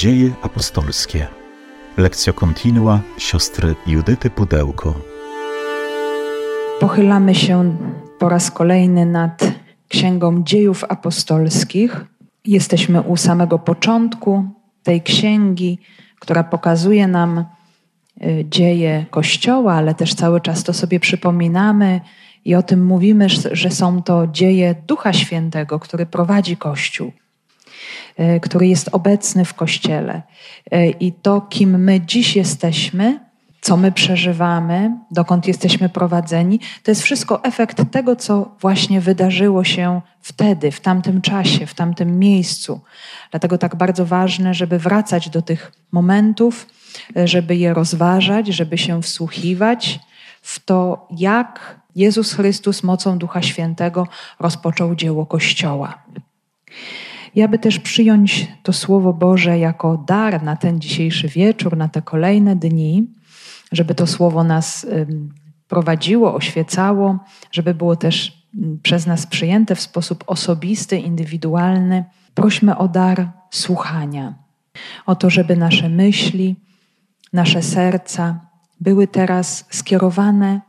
Dzieje apostolskie. Lekcja kontinua siostry Judyty Pudełko. Pochylamy się po raz kolejny nad Księgą Dziejów Apostolskich. Jesteśmy u samego początku tej księgi, która pokazuje nam y, dzieje Kościoła, ale też cały czas to sobie przypominamy i o tym mówimy, że są to dzieje Ducha Świętego, który prowadzi Kościół. E, który jest obecny w Kościele. E, I to, kim my dziś jesteśmy, co my przeżywamy, dokąd jesteśmy prowadzeni, to jest wszystko efekt tego, co właśnie wydarzyło się wtedy, w tamtym czasie, w tamtym miejscu. Dlatego tak bardzo ważne, żeby wracać do tych momentów, e, żeby je rozważać, żeby się wsłuchiwać w to, jak Jezus Chrystus mocą Ducha Świętego rozpoczął dzieło Kościoła. I aby też przyjąć to Słowo Boże jako dar na ten dzisiejszy wieczór, na te kolejne dni, żeby to Słowo nas prowadziło, oświecało, żeby było też przez nas przyjęte w sposób osobisty, indywidualny, prośmy o dar słuchania, o to, żeby nasze myśli, nasze serca były teraz skierowane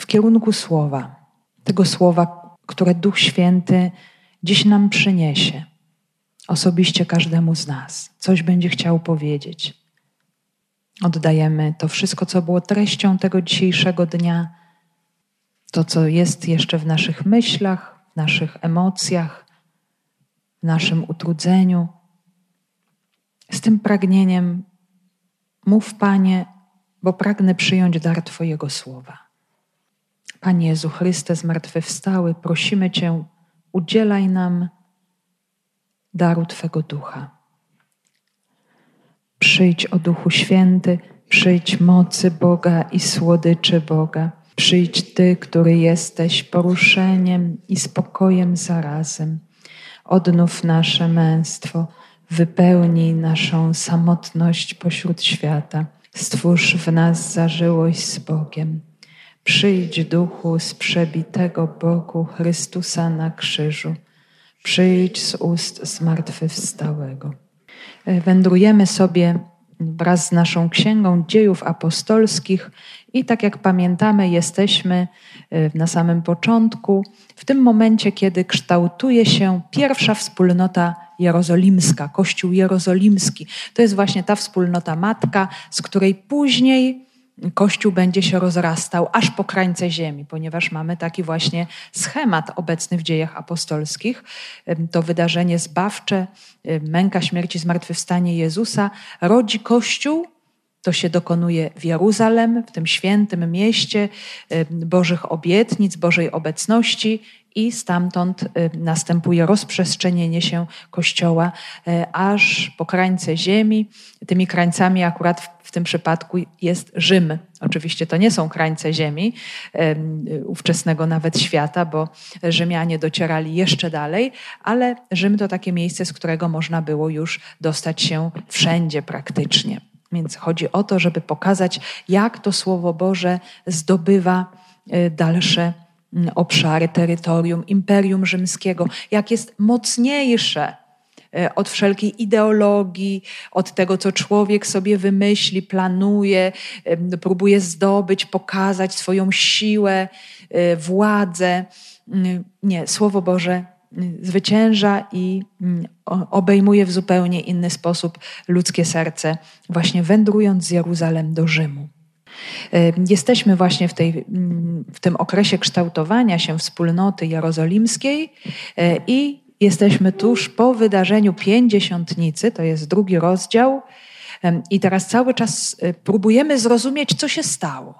w kierunku Słowa, tego Słowa, które Duch Święty dziś nam przyniesie osobiście każdemu z nas. Coś będzie chciał powiedzieć. Oddajemy to wszystko, co było treścią tego dzisiejszego dnia, to, co jest jeszcze w naszych myślach, w naszych emocjach, w naszym utrudzeniu. Z tym pragnieniem mów, Panie, bo pragnę przyjąć dar Twojego słowa. Panie Jezu Chryste, zmartwychwstały, prosimy Cię, udzielaj nam daru Twego ducha. Przyjdź o Duchu Święty, przyjdź mocy Boga i słodyczy Boga. Przyjdź Ty, który jesteś poruszeniem i spokojem zarazem. Odnów nasze męstwo, wypełnij naszą samotność pośród świata. Stwórz w nas zażyłość z Bogiem. Przyjdź duchu z przebitego boku Chrystusa na krzyżu przyjdź z ust zmartwychwstałego. E, wędrujemy sobie wraz z naszą księgą dziejów apostolskich i tak jak pamiętamy, jesteśmy e, na samym początku, w tym momencie, kiedy kształtuje się pierwsza wspólnota jerozolimska, Kościół jerozolimski. To jest właśnie ta wspólnota matka, z której później Kościół będzie się rozrastał aż po krańce ziemi, ponieważ mamy taki właśnie schemat obecny w dziejach apostolskich. To wydarzenie zbawcze, męka śmierci, zmartwychwstanie Jezusa rodzi Kościół, to się dokonuje w Jeruzalem, w tym świętym mieście Bożych obietnic, Bożej obecności i stamtąd następuje rozprzestrzenienie się Kościoła y, aż po krańce ziemi. Tymi krańcami akurat w tym przypadku jest Rzym. Oczywiście to nie są krańce ziemi, ówczesnego nawet świata, bo Rzymianie docierali jeszcze dalej, ale Rzym to takie miejsce, z którego można było już dostać się wszędzie praktycznie. Więc chodzi o to, żeby pokazać, jak to Słowo Boże zdobywa dalsze obszary, terytorium Imperium Rzymskiego, jak jest mocniejsze e, od wszelkiej ideologii, od tego, co człowiek sobie wymyśli, planuje, próbuje zdobyć, pokazać swoją siłę, e, władzę. Nie, Słowo Boże zwycięża i obejmuje w zupełnie inny sposób ludzkie serce, właśnie wędrując z Jeruzalem do Rzymu. Jesteśmy właśnie w, tej, mm, w tym okresie kształtowania się wspólnoty jerozolimskiej e, i jesteśmy tuż po wydarzeniu pięćdziesiątnicy, to jest drugi rozdział, i teraz cały czas próbujemy zrozumieć, co się stało.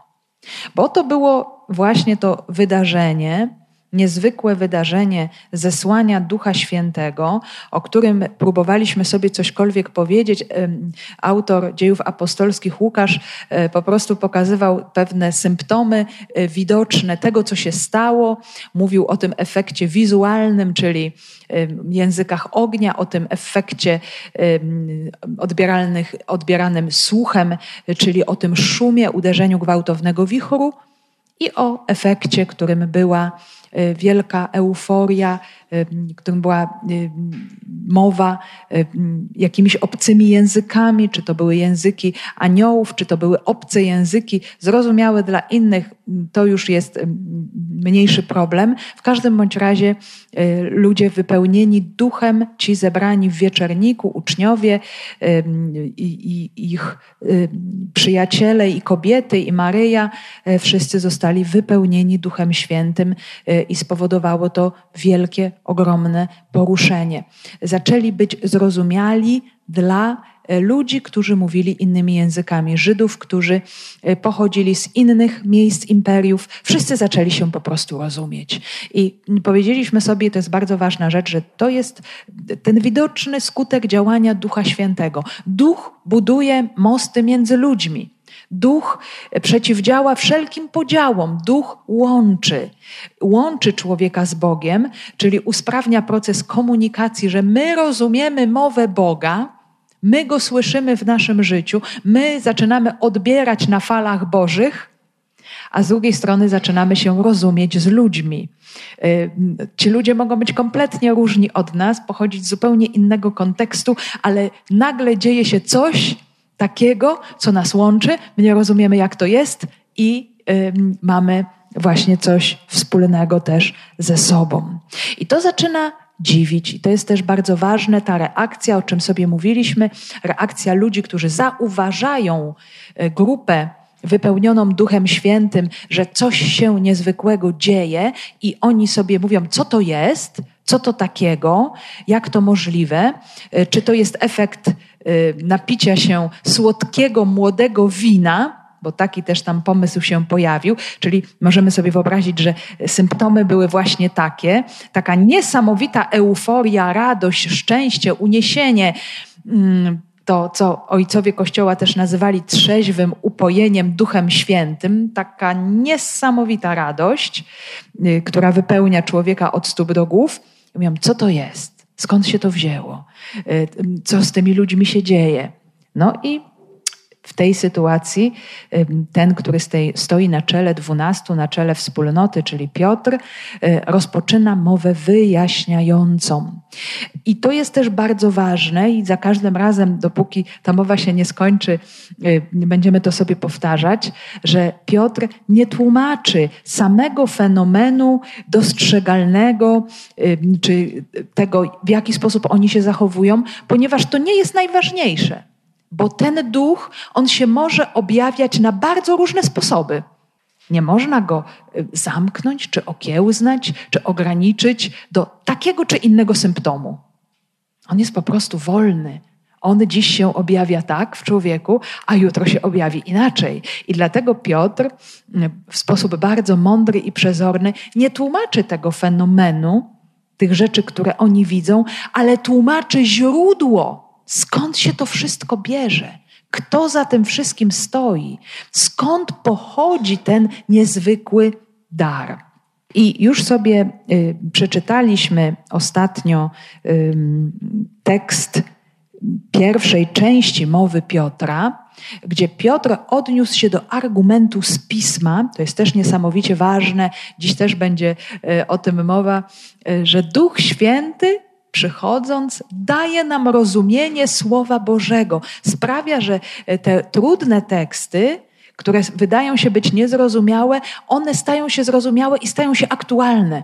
Bo to było właśnie to wydarzenie, niezwykłe wydarzenie zesłania Ducha Świętego, o którym próbowaliśmy sobie cośkolwiek powiedzieć. Autor dziejów apostolskich Łukasz e, po prostu pokazywał pewne symptomy e, widoczne tego, co się stało. Mówił o tym efekcie wizualnym, czyli językach ognia, o tym efekcie odbieralnych, odbieranym słuchem, czyli o tym szumie, uderzeniu gwałtownego wichru i o efekcie, którym była wielka euforia, y, którym była y, mowa jakimiś obcymi językami, czy to były języki aniołów, czy to były obce języki, zrozumiałe dla innych, to już jest mniejszy problem. W każdym bądź razie ludzie wypełnieni duchem, ci zebrani w wieczerniku, uczniowie i ich przyjaciele i kobiety i Maryja, wszyscy zostali wypełnieni Duchem Świętym i spowodowało to wielkie, ogromne poruszenie. Zaczęli być zrozumiali dla e, ludzi, którzy mówili innymi językami, Żydów, którzy e, pochodzili z innych miejsc imperiów. Wszyscy zaczęli się po prostu rozumieć. I powiedzieliśmy sobie, to jest bardzo ważna rzecz, że to jest ten widoczny skutek działania Ducha Świętego. Duch buduje mosty między ludźmi. Duch przeciwdziała wszelkim podziałom, duch łączy. Łączy człowieka z Bogiem, czyli usprawnia proces komunikacji, że my rozumiemy mowę Boga, my go słyszymy w naszym życiu, my zaczynamy odbierać na falach Bożych, a z drugiej strony zaczynamy się rozumieć z ludźmi. Y, ci ludzie mogą być kompletnie różni od nas, pochodzić z zupełnie innego kontekstu, ale nagle dzieje się coś, takiego, co nas łączy, my nie rozumiemy, jak to jest i y, mamy właśnie coś wspólnego też ze sobą. I to zaczyna dziwić. I to jest też bardzo ważne, ta reakcja, o czym sobie mówiliśmy, reakcja ludzi, którzy zauważają y, grupę wypełnioną Duchem Świętym, że coś się niezwykłego dzieje i oni sobie mówią, co to jest, co to takiego, jak to możliwe, y, czy to jest efekt napicia się słodkiego, młodego wina, bo taki też tam pomysł się pojawił, czyli możemy sobie wyobrazić, że symptomy były właśnie takie, taka niesamowita euforia, radość, szczęście, uniesienie, mm, to, co ojcowie Kościoła też nazywali trzeźwym upojeniem Duchem Świętym, taka niesamowita radość, y, która wypełnia człowieka od stóp do głów. Mówią, co to jest? Skąd się to wzięło? E, co z tymi ludźmi się dzieje? No i w tej sytuacji ten, który stoi na czele dwunastu, na czele wspólnoty, czyli Piotr, e, rozpoczyna mowę wyjaśniającą. I to jest też bardzo ważne i za każdym razem, dopóki ta mowa się nie skończy, e, będziemy to sobie powtarzać, że Piotr nie tłumaczy samego fenomenu dostrzegalnego, czy tego, w jaki sposób oni się zachowują, ponieważ to nie jest najważniejsze. Bo ten duch, on się może objawiać na bardzo różne sposoby. Nie można go y, zamknąć, czy okiełznać, czy ograniczyć do takiego czy innego symptomu. On jest po prostu wolny. On dziś się objawia tak w człowieku, a jutro się objawi inaczej. I dlatego Piotr y, w sposób bardzo mądry i przezorny nie tłumaczy tego fenomenu, tych rzeczy, które oni widzą, ale tłumaczy źródło Skąd się to wszystko bierze? Kto za tym wszystkim stoi? Skąd pochodzi ten niezwykły dar? I już sobie y, przeczytaliśmy ostatnio y, tekst pierwszej części mowy Piotra, gdzie Piotr odniósł się do argumentu z pisma. To jest też niesamowicie ważne. Dziś też będzie y, o tym mowa, y, że Duch Święty przychodząc, daje nam rozumienie Słowa Bożego. Sprawia, że e, te trudne teksty, które wydają się być niezrozumiałe, one stają się zrozumiałe i stają się aktualne.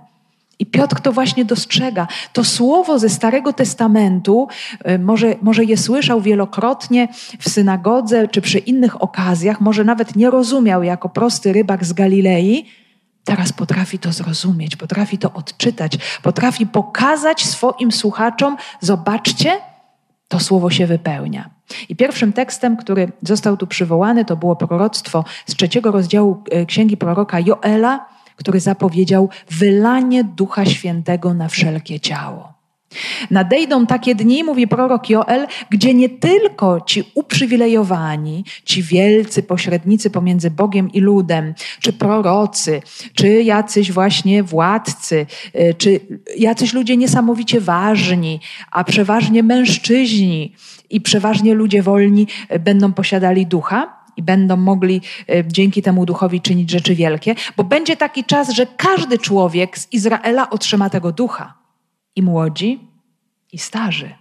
I Piotr to właśnie dostrzega. To słowo ze Starego Testamentu, e, może, może je słyszał wielokrotnie w synagodze czy przy innych okazjach, może nawet nie rozumiał jako prosty rybak z Galilei, Teraz potrafi to zrozumieć, potrafi to odczytać, potrafi pokazać swoim słuchaczom: zobaczcie, to słowo się wypełnia. I pierwszym tekstem, który został tu przywołany, to było proroctwo z trzeciego rozdziału e, księgi proroka Joela, który zapowiedział wylanie Ducha Świętego na wszelkie ciało. Nadejdą takie dni, mówi prorok Joel, gdzie nie tylko ci uprzywilejowani, ci wielcy pośrednicy pomiędzy Bogiem i ludem, czy prorocy, czy jacyś właśnie władcy, y, czy jacyś ludzie niesamowicie ważni, a przeważnie mężczyźni i przeważnie ludzie wolni y, będą posiadali ducha, i będą mogli y, dzięki temu duchowi czynić rzeczy wielkie, bo będzie taki czas, że każdy człowiek z Izraela otrzyma tego ducha i młodzi, i starzy,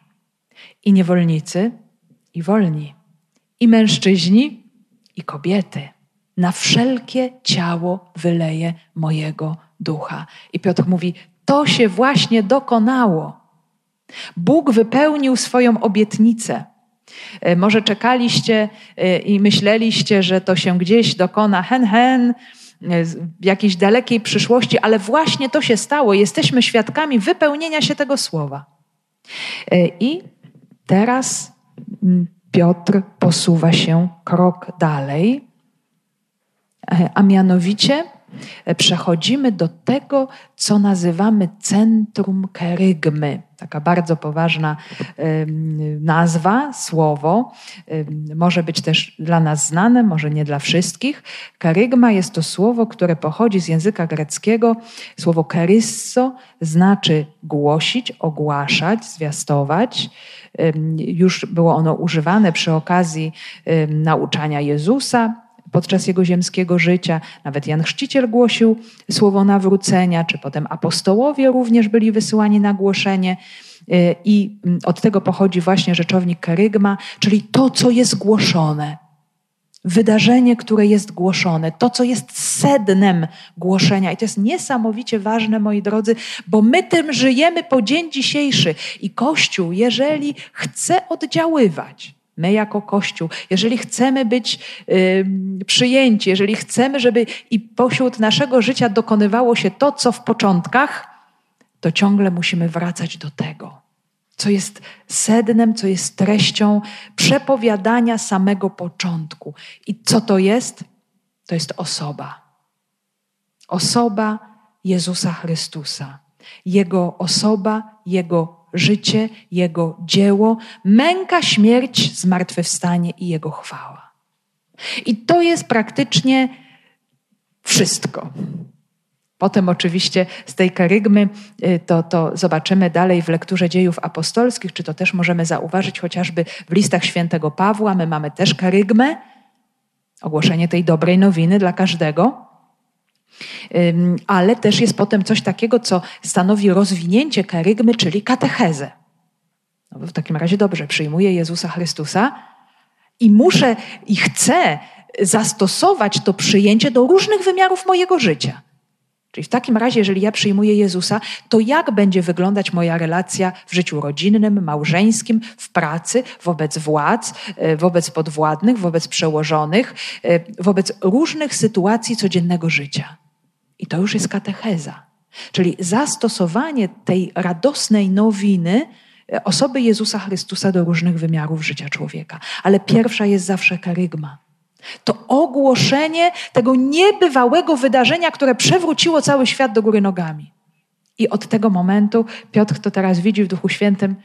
i niewolnicy, i wolni, i mężczyźni, i kobiety. Na wszelkie ciało wyleje mojego ducha. I Piotr mówi: To się właśnie dokonało. Bóg wypełnił swoją obietnicę. E, może czekaliście e, i myśleliście, że to się gdzieś dokona hen hen, w jakiejś dalekiej przyszłości, ale właśnie to się stało. Jesteśmy świadkami wypełnienia się tego słowa. I teraz mm, Piotr posuwa się krok dalej, a mianowicie przechodzimy do tego, co nazywamy centrum kerygmy. Taka bardzo poważna nazwa, słowo. Może być też dla nas znane, może nie dla wszystkich. Kerygma jest to słowo, które pochodzi z języka greckiego. Słowo kerysso znaczy głosić, ogłaszać, zwiastować. Już było ono używane przy okazji nauczania Jezusa, podczas jego ziemskiego życia. Nawet Jan Chrzciciel głosił słowo nawrócenia, czy potem apostołowie również byli wysyłani na głoszenie. Y, I mm, od tego pochodzi właśnie rzeczownik karygma, czyli to, co jest głoszone. Wydarzenie, które jest głoszone, to, co jest sednem głoszenia. I to jest niesamowicie ważne, moi drodzy, bo my tym żyjemy po dzień dzisiejszy. I Kościół, jeżeli chce oddziaływać, My jako Kościół, jeżeli chcemy być y, przyjęci, jeżeli chcemy, żeby i pośród naszego życia dokonywało się to, co w początkach, to ciągle musimy wracać do tego, co jest sednem, co jest treścią przepowiadania samego początku. I co to jest? To jest osoba. Osoba Jezusa Chrystusa. Jego osoba, Jego życie, Jego dzieło, męka, śmierć, zmartwychwstanie i Jego chwała. I to jest praktycznie wszystko. Potem oczywiście z tej karygmy y, to, to zobaczymy dalej w lekturze dziejów apostolskich, czy to też możemy zauważyć chociażby w listach świętego Pawła. My mamy też karygmę, ogłoszenie tej dobrej nowiny dla każdego ale też jest potem coś takiego, co stanowi rozwinięcie karygmy, czyli katechezę. No w takim razie dobrze, przyjmuję Jezusa Chrystusa i muszę i chcę zastosować to przyjęcie do różnych wymiarów mojego życia. Czyli w takim razie, jeżeli ja przyjmuję Jezusa, to jak będzie wyglądać moja relacja w życiu rodzinnym, małżeńskim, w pracy, wobec władz, e, wobec podwładnych, wobec przełożonych, e, wobec różnych sytuacji codziennego życia. I to już jest katecheza. Czyli zastosowanie tej radosnej nowiny e, osoby Jezusa Chrystusa do różnych wymiarów życia człowieka. Ale pierwsza jest zawsze karygma. To ogłoszenie tego niebywałego wydarzenia, które przewróciło cały świat do góry nogami. I od tego momentu Piotr to teraz widzi w Duchu Świętym,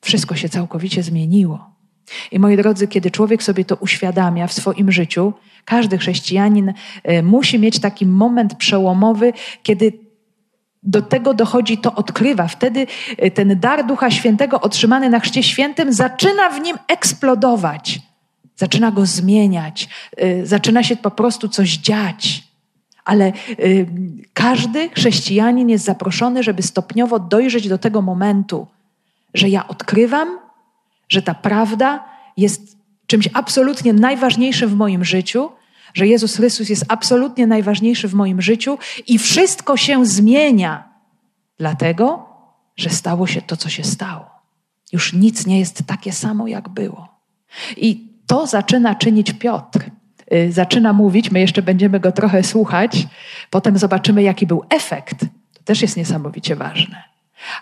wszystko się całkowicie zmieniło. I moi drodzy, kiedy człowiek sobie to uświadamia w swoim życiu, każdy chrześcijanin e, musi mieć taki moment przełomowy, kiedy do tego dochodzi, to odkrywa. Wtedy e, ten dar Ducha Świętego otrzymany na Chrzcie Świętym zaczyna w nim eksplodować, zaczyna go zmieniać, e, zaczyna się po prostu coś dziać. Ale każdy chrześcijanin jest zaproszony, żeby stopniowo dojrzeć do tego momentu, że ja odkrywam, że ta prawda jest czymś absolutnie najważniejszym w moim życiu, że Jezus Chrystus jest absolutnie najważniejszy w moim życiu i wszystko się zmienia, dlatego, że stało się to, co się stało. Już nic nie jest takie samo, jak było. I to zaczyna czynić Piotr. Y, zaczyna mówić, my jeszcze będziemy go trochę słuchać, potem zobaczymy, jaki był efekt. To też jest niesamowicie ważne.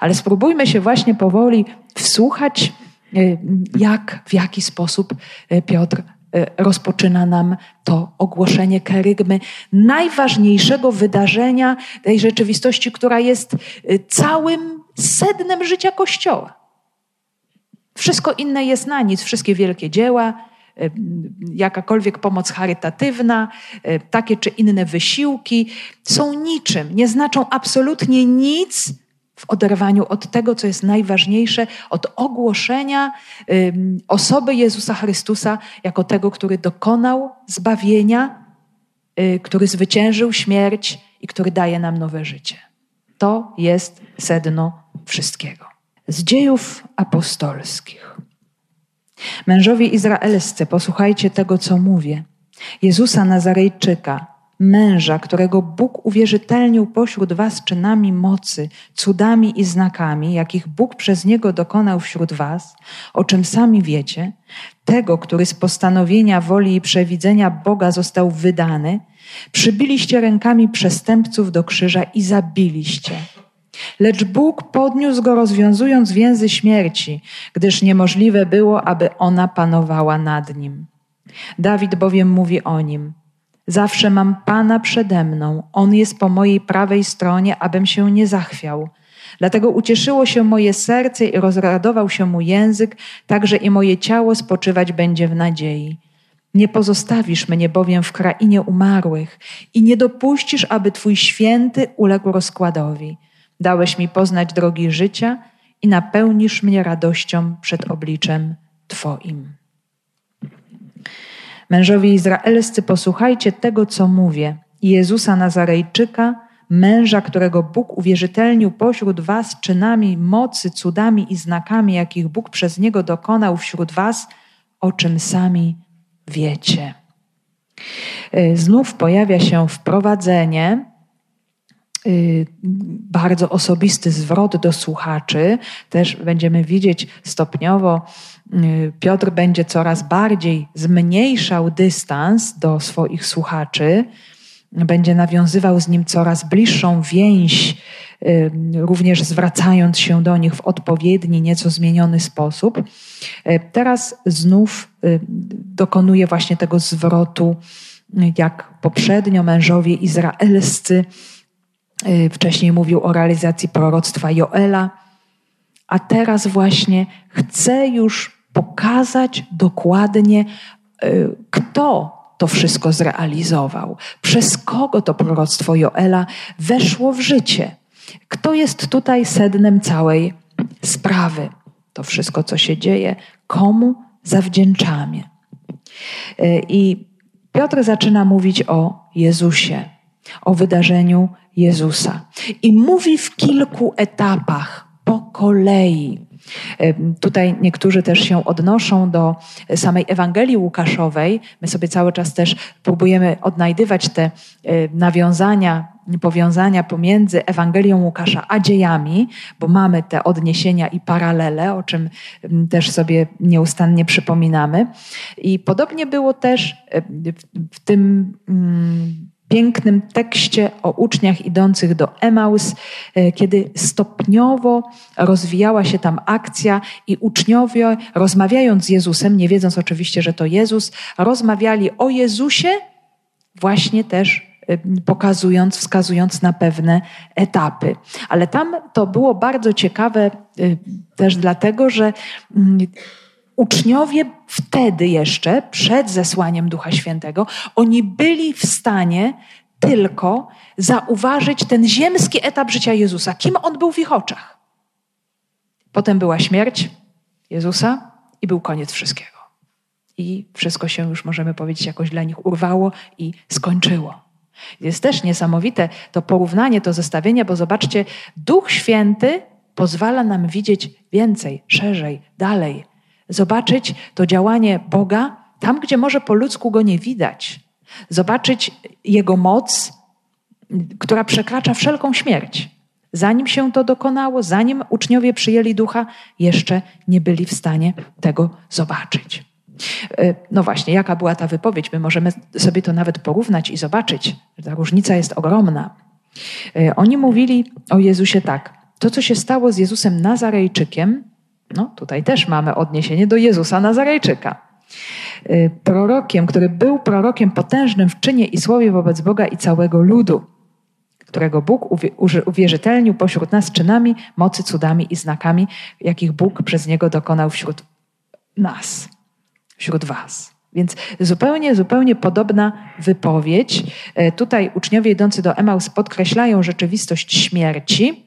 Ale spróbujmy się właśnie powoli wsłuchać E, jak, w jaki sposób e, Piotr rozpoczyna nam to ogłoszenie kerygmy, najważniejszego wydarzenia tej rzeczywistości, która jest całym sednem życia Kościoła. Wszystko inne jest na nic, wszystkie wielkie dzieła, jakakolwiek pomoc charytatywna, takie czy inne wysiłki są niczym, nie znaczą absolutnie nic w oderwaniu od tego, co jest najważniejsze, od ogłoszenia osoby Jezusa Chrystusa jako tego, który dokonał zbawienia, y, który zwyciężył śmierć i który daje nam nowe życie. To jest sedno wszystkiego. z dziejów apostolskich. Mężowie izraelscy, posłuchajcie tego, co mówię. Jezusa Nazarejczyka, męża, którego Bóg uwierzytelnił pośród was czynami mocy, cudami i znakami, jakich Bóg przez niego dokonał wśród was, o czym sami wiecie, tego, który z postanowienia woli i przewidzenia Boga został wydany, przybiliście rękami przestępców do krzyża i zabiliście. Lecz Bóg podniósł go, rozwiązując więzy śmierci, gdyż niemożliwe było, aby ona panowała nad nim. Dawid bowiem mówi o nim: Zawsze mam Pana przede mną, On jest po mojej prawej stronie, abym się nie zachwiał. Dlatego ucieszyło się moje serce i rozradował się mój język, także i moje ciało spoczywać będzie w nadziei. Nie pozostawisz mnie bowiem w krainie umarłych i nie dopuścisz, aby Twój święty uległ rozkładowi. Dałeś mi poznać drogi życia i napełnisz mnie radością przed obliczem Twoim. Mężowie izraelscy, posłuchajcie tego, co mówię. Jezusa Nazarejczyka, męża, którego Bóg uwierzytelnił pośród was czynami mocy, cudami i znakami, jakich Bóg przez niego dokonał wśród was, o czym sami wiecie. Y, znów pojawia się wprowadzenie, y, bardzo osobisty zwrot do słuchaczy. Też będziemy widzieć stopniowo, Piotr będzie coraz bardziej zmniejszał dystans do swoich słuchaczy, będzie nawiązywał z nim coraz bliższą więź, również zwracając się do nich w odpowiedni, nieco zmieniony sposób. Teraz znów dokonuje właśnie tego zwrotu, jak poprzednio mężowie izraelscy. Wcześniej mówił o realizacji proroctwa Joela, a teraz właśnie chce już pokazać dokładnie, kto to wszystko zrealizował, przez kogo to proroctwo Joela weszło w życie. Kto jest tutaj sednem całej sprawy? To wszystko, co się dzieje, komu zawdzięczamy. E, I Piotr zaczyna mówić o Jezusie, o wydarzeniu Jezusa. I mówi w kilku etapach, po kolei. Tutaj niektórzy też się odnoszą do samej Ewangelii Łukaszowej. My sobie cały czas też próbujemy odnajdywać te nawiązania, powiązania pomiędzy Ewangelią Łukasza a dziejami, bo mamy te odniesienia i paralele, o czym też sobie nieustannie przypominamy. I podobnie było też w tym pięknym tekście o uczniach idących do Emaus, e, kiedy stopniowo rozwijała się tam akcja i uczniowie, rozmawiając z Jezusem, nie wiedząc oczywiście, że to Jezus, rozmawiali o Jezusie, właśnie też e, pokazując, wskazując na pewne etapy. Ale tam to było bardzo ciekawe e, też dlatego, że mm, uczniowie wtedy jeszcze, przed zesłaniem Ducha Świętego, oni byli w stanie tylko zauważyć ten ziemski etap życia Jezusa, kim on był w ich oczach. Potem była śmierć Jezusa i był koniec wszystkiego. I wszystko się już, możemy powiedzieć, jakoś dla nich urwało i skończyło. Jest też niesamowite to porównanie, to zestawienie, bo zobaczcie, Duch Święty pozwala nam widzieć więcej, szerzej, dalej zobaczyć to działanie Boga tam, gdzie może po ludzku go nie widać, zobaczyć Jego moc, która przekracza wszelką śmierć. Zanim się to dokonało, zanim uczniowie przyjęli ducha, jeszcze nie byli w stanie tego zobaczyć. E, no właśnie, jaka była ta wypowiedź? My możemy sobie to nawet porównać i zobaczyć, że ta różnica jest ogromna. E, oni mówili o Jezusie tak. To, co się stało z Jezusem Nazarejczykiem, no, tutaj też mamy odniesienie do Jezusa Nazarejczyka. Y, prorokiem, który był prorokiem potężnym w czynie i słowie wobec Boga i całego ludu, którego Bóg uwierzytelnił pośród nas czynami, mocy, cudami i znakami, jakich Bóg przez niego dokonał wśród nas, wśród was. Więc zupełnie, zupełnie podobna wypowiedź. Y, tutaj uczniowie idący do Emaus podkreślają rzeczywistość śmierci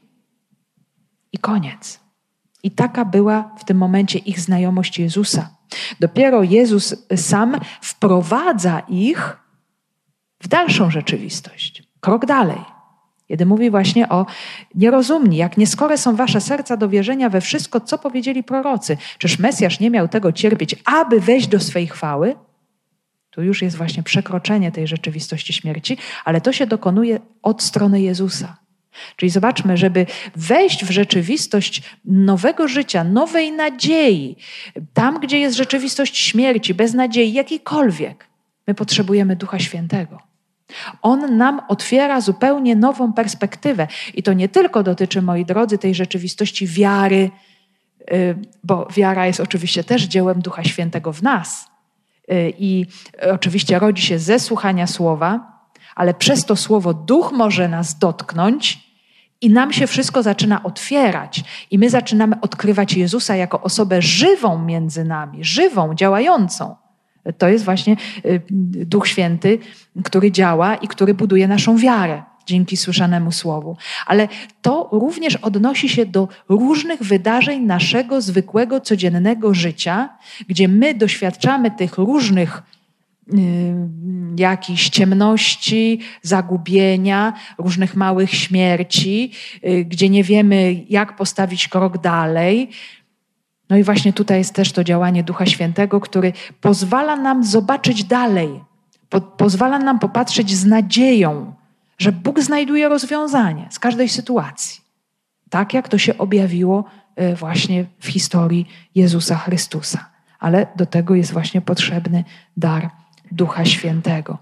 i koniec. I taka była w tym momencie ich znajomość Jezusa. Dopiero Jezus sam wprowadza ich w dalszą rzeczywistość, krok dalej. Kiedy mówi właśnie o nierozumni, jak nieskore są wasze serca do wierzenia we wszystko, co powiedzieli prorocy. Czyż Mesjasz nie miał tego cierpieć, aby wejść do swej chwały? Tu już jest właśnie przekroczenie tej rzeczywistości śmierci, ale to się dokonuje od strony Jezusa. Czyli zobaczmy, żeby wejść w rzeczywistość nowego życia, nowej nadziei, tam, gdzie jest rzeczywistość śmierci, bez nadziei jakiejkolwiek, my potrzebujemy Ducha Świętego. On nam otwiera zupełnie nową perspektywę. I to nie tylko dotyczy, moi drodzy, tej rzeczywistości wiary, y, bo wiara jest oczywiście też dziełem Ducha Świętego w nas. Y, I oczywiście rodzi się ze słuchania słowa, ale przez to słowo duch może nas dotknąć i nam się wszystko zaczyna otwierać, i my zaczynamy odkrywać Jezusa jako osobę żywą między nami, żywą, działającą. To jest właśnie y, Duch Święty, który działa i który buduje naszą wiarę dzięki słyszanemu słowu. Ale to również odnosi się do różnych wydarzeń naszego zwykłego, codziennego życia, gdzie my doświadczamy tych różnych jakichś ciemności, zagubienia, różnych małych śmierci, y, gdzie nie wiemy, jak postawić krok dalej. No i właśnie tutaj jest też to działanie Ducha Świętego, który pozwala nam zobaczyć dalej, po, pozwala nam popatrzeć z nadzieją, że Bóg znajduje rozwiązanie z każdej sytuacji. Tak jak to się objawiło y, właśnie w historii Jezusa Chrystusa. Ale do tego jest właśnie potrzebny dar Ducha Świętego.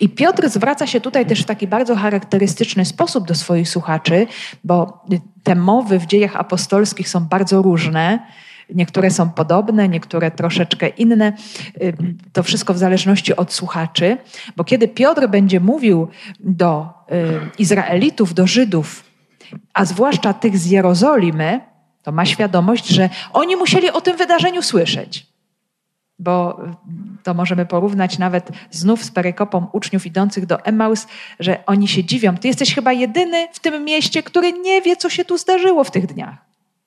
I Piotr zwraca się tutaj też w taki bardzo charakterystyczny sposób do swoich słuchaczy, bo te mowy w dziejach apostolskich są bardzo różne. Niektóre są podobne, niektóre troszeczkę inne. To wszystko w zależności od słuchaczy, bo kiedy Piotr będzie mówił do y, Izraelitów, do Żydów, a zwłaszcza tych z Jerozolimy, to ma świadomość, że oni musieli o tym wydarzeniu słyszeć bo to możemy porównać nawet znów z perykopą uczniów idących do Emmaus, że oni się dziwią. Ty jesteś chyba jedyny w tym mieście, który nie wie, co się tu zdarzyło w tych dniach.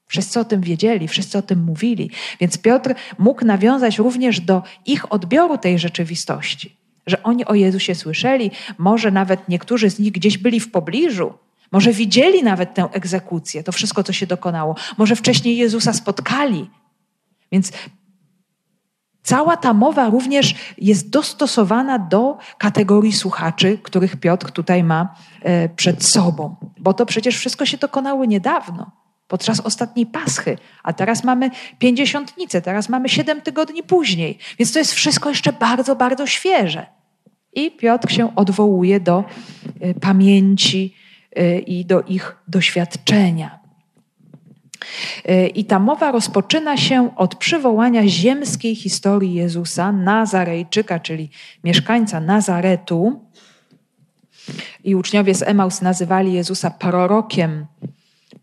Wszyscy o tym wiedzieli, wszyscy o tym mówili. Więc Piotr mógł nawiązać również do ich odbioru tej rzeczywistości, że oni o Jezusie słyszeli, może nawet niektórzy z nich gdzieś byli w pobliżu, może widzieli nawet tę egzekucję, to wszystko, co się dokonało, może wcześniej Jezusa spotkali. Więc Cała ta mowa również jest dostosowana do kategorii słuchaczy, których Piotr tutaj ma e, przed sobą, bo to przecież wszystko się dokonało niedawno, podczas ostatniej Paschy, a teraz mamy pięćdziesiątnicę, teraz mamy siedem tygodni później, więc to jest wszystko jeszcze bardzo, bardzo świeże. I Piotr się odwołuje do e, pamięci e, i do ich doświadczenia. I ta mowa rozpoczyna się od przywołania ziemskiej historii Jezusa, Nazarejczyka, czyli mieszkańca Nazaretu. I uczniowie z Emaus nazywali Jezusa prorokiem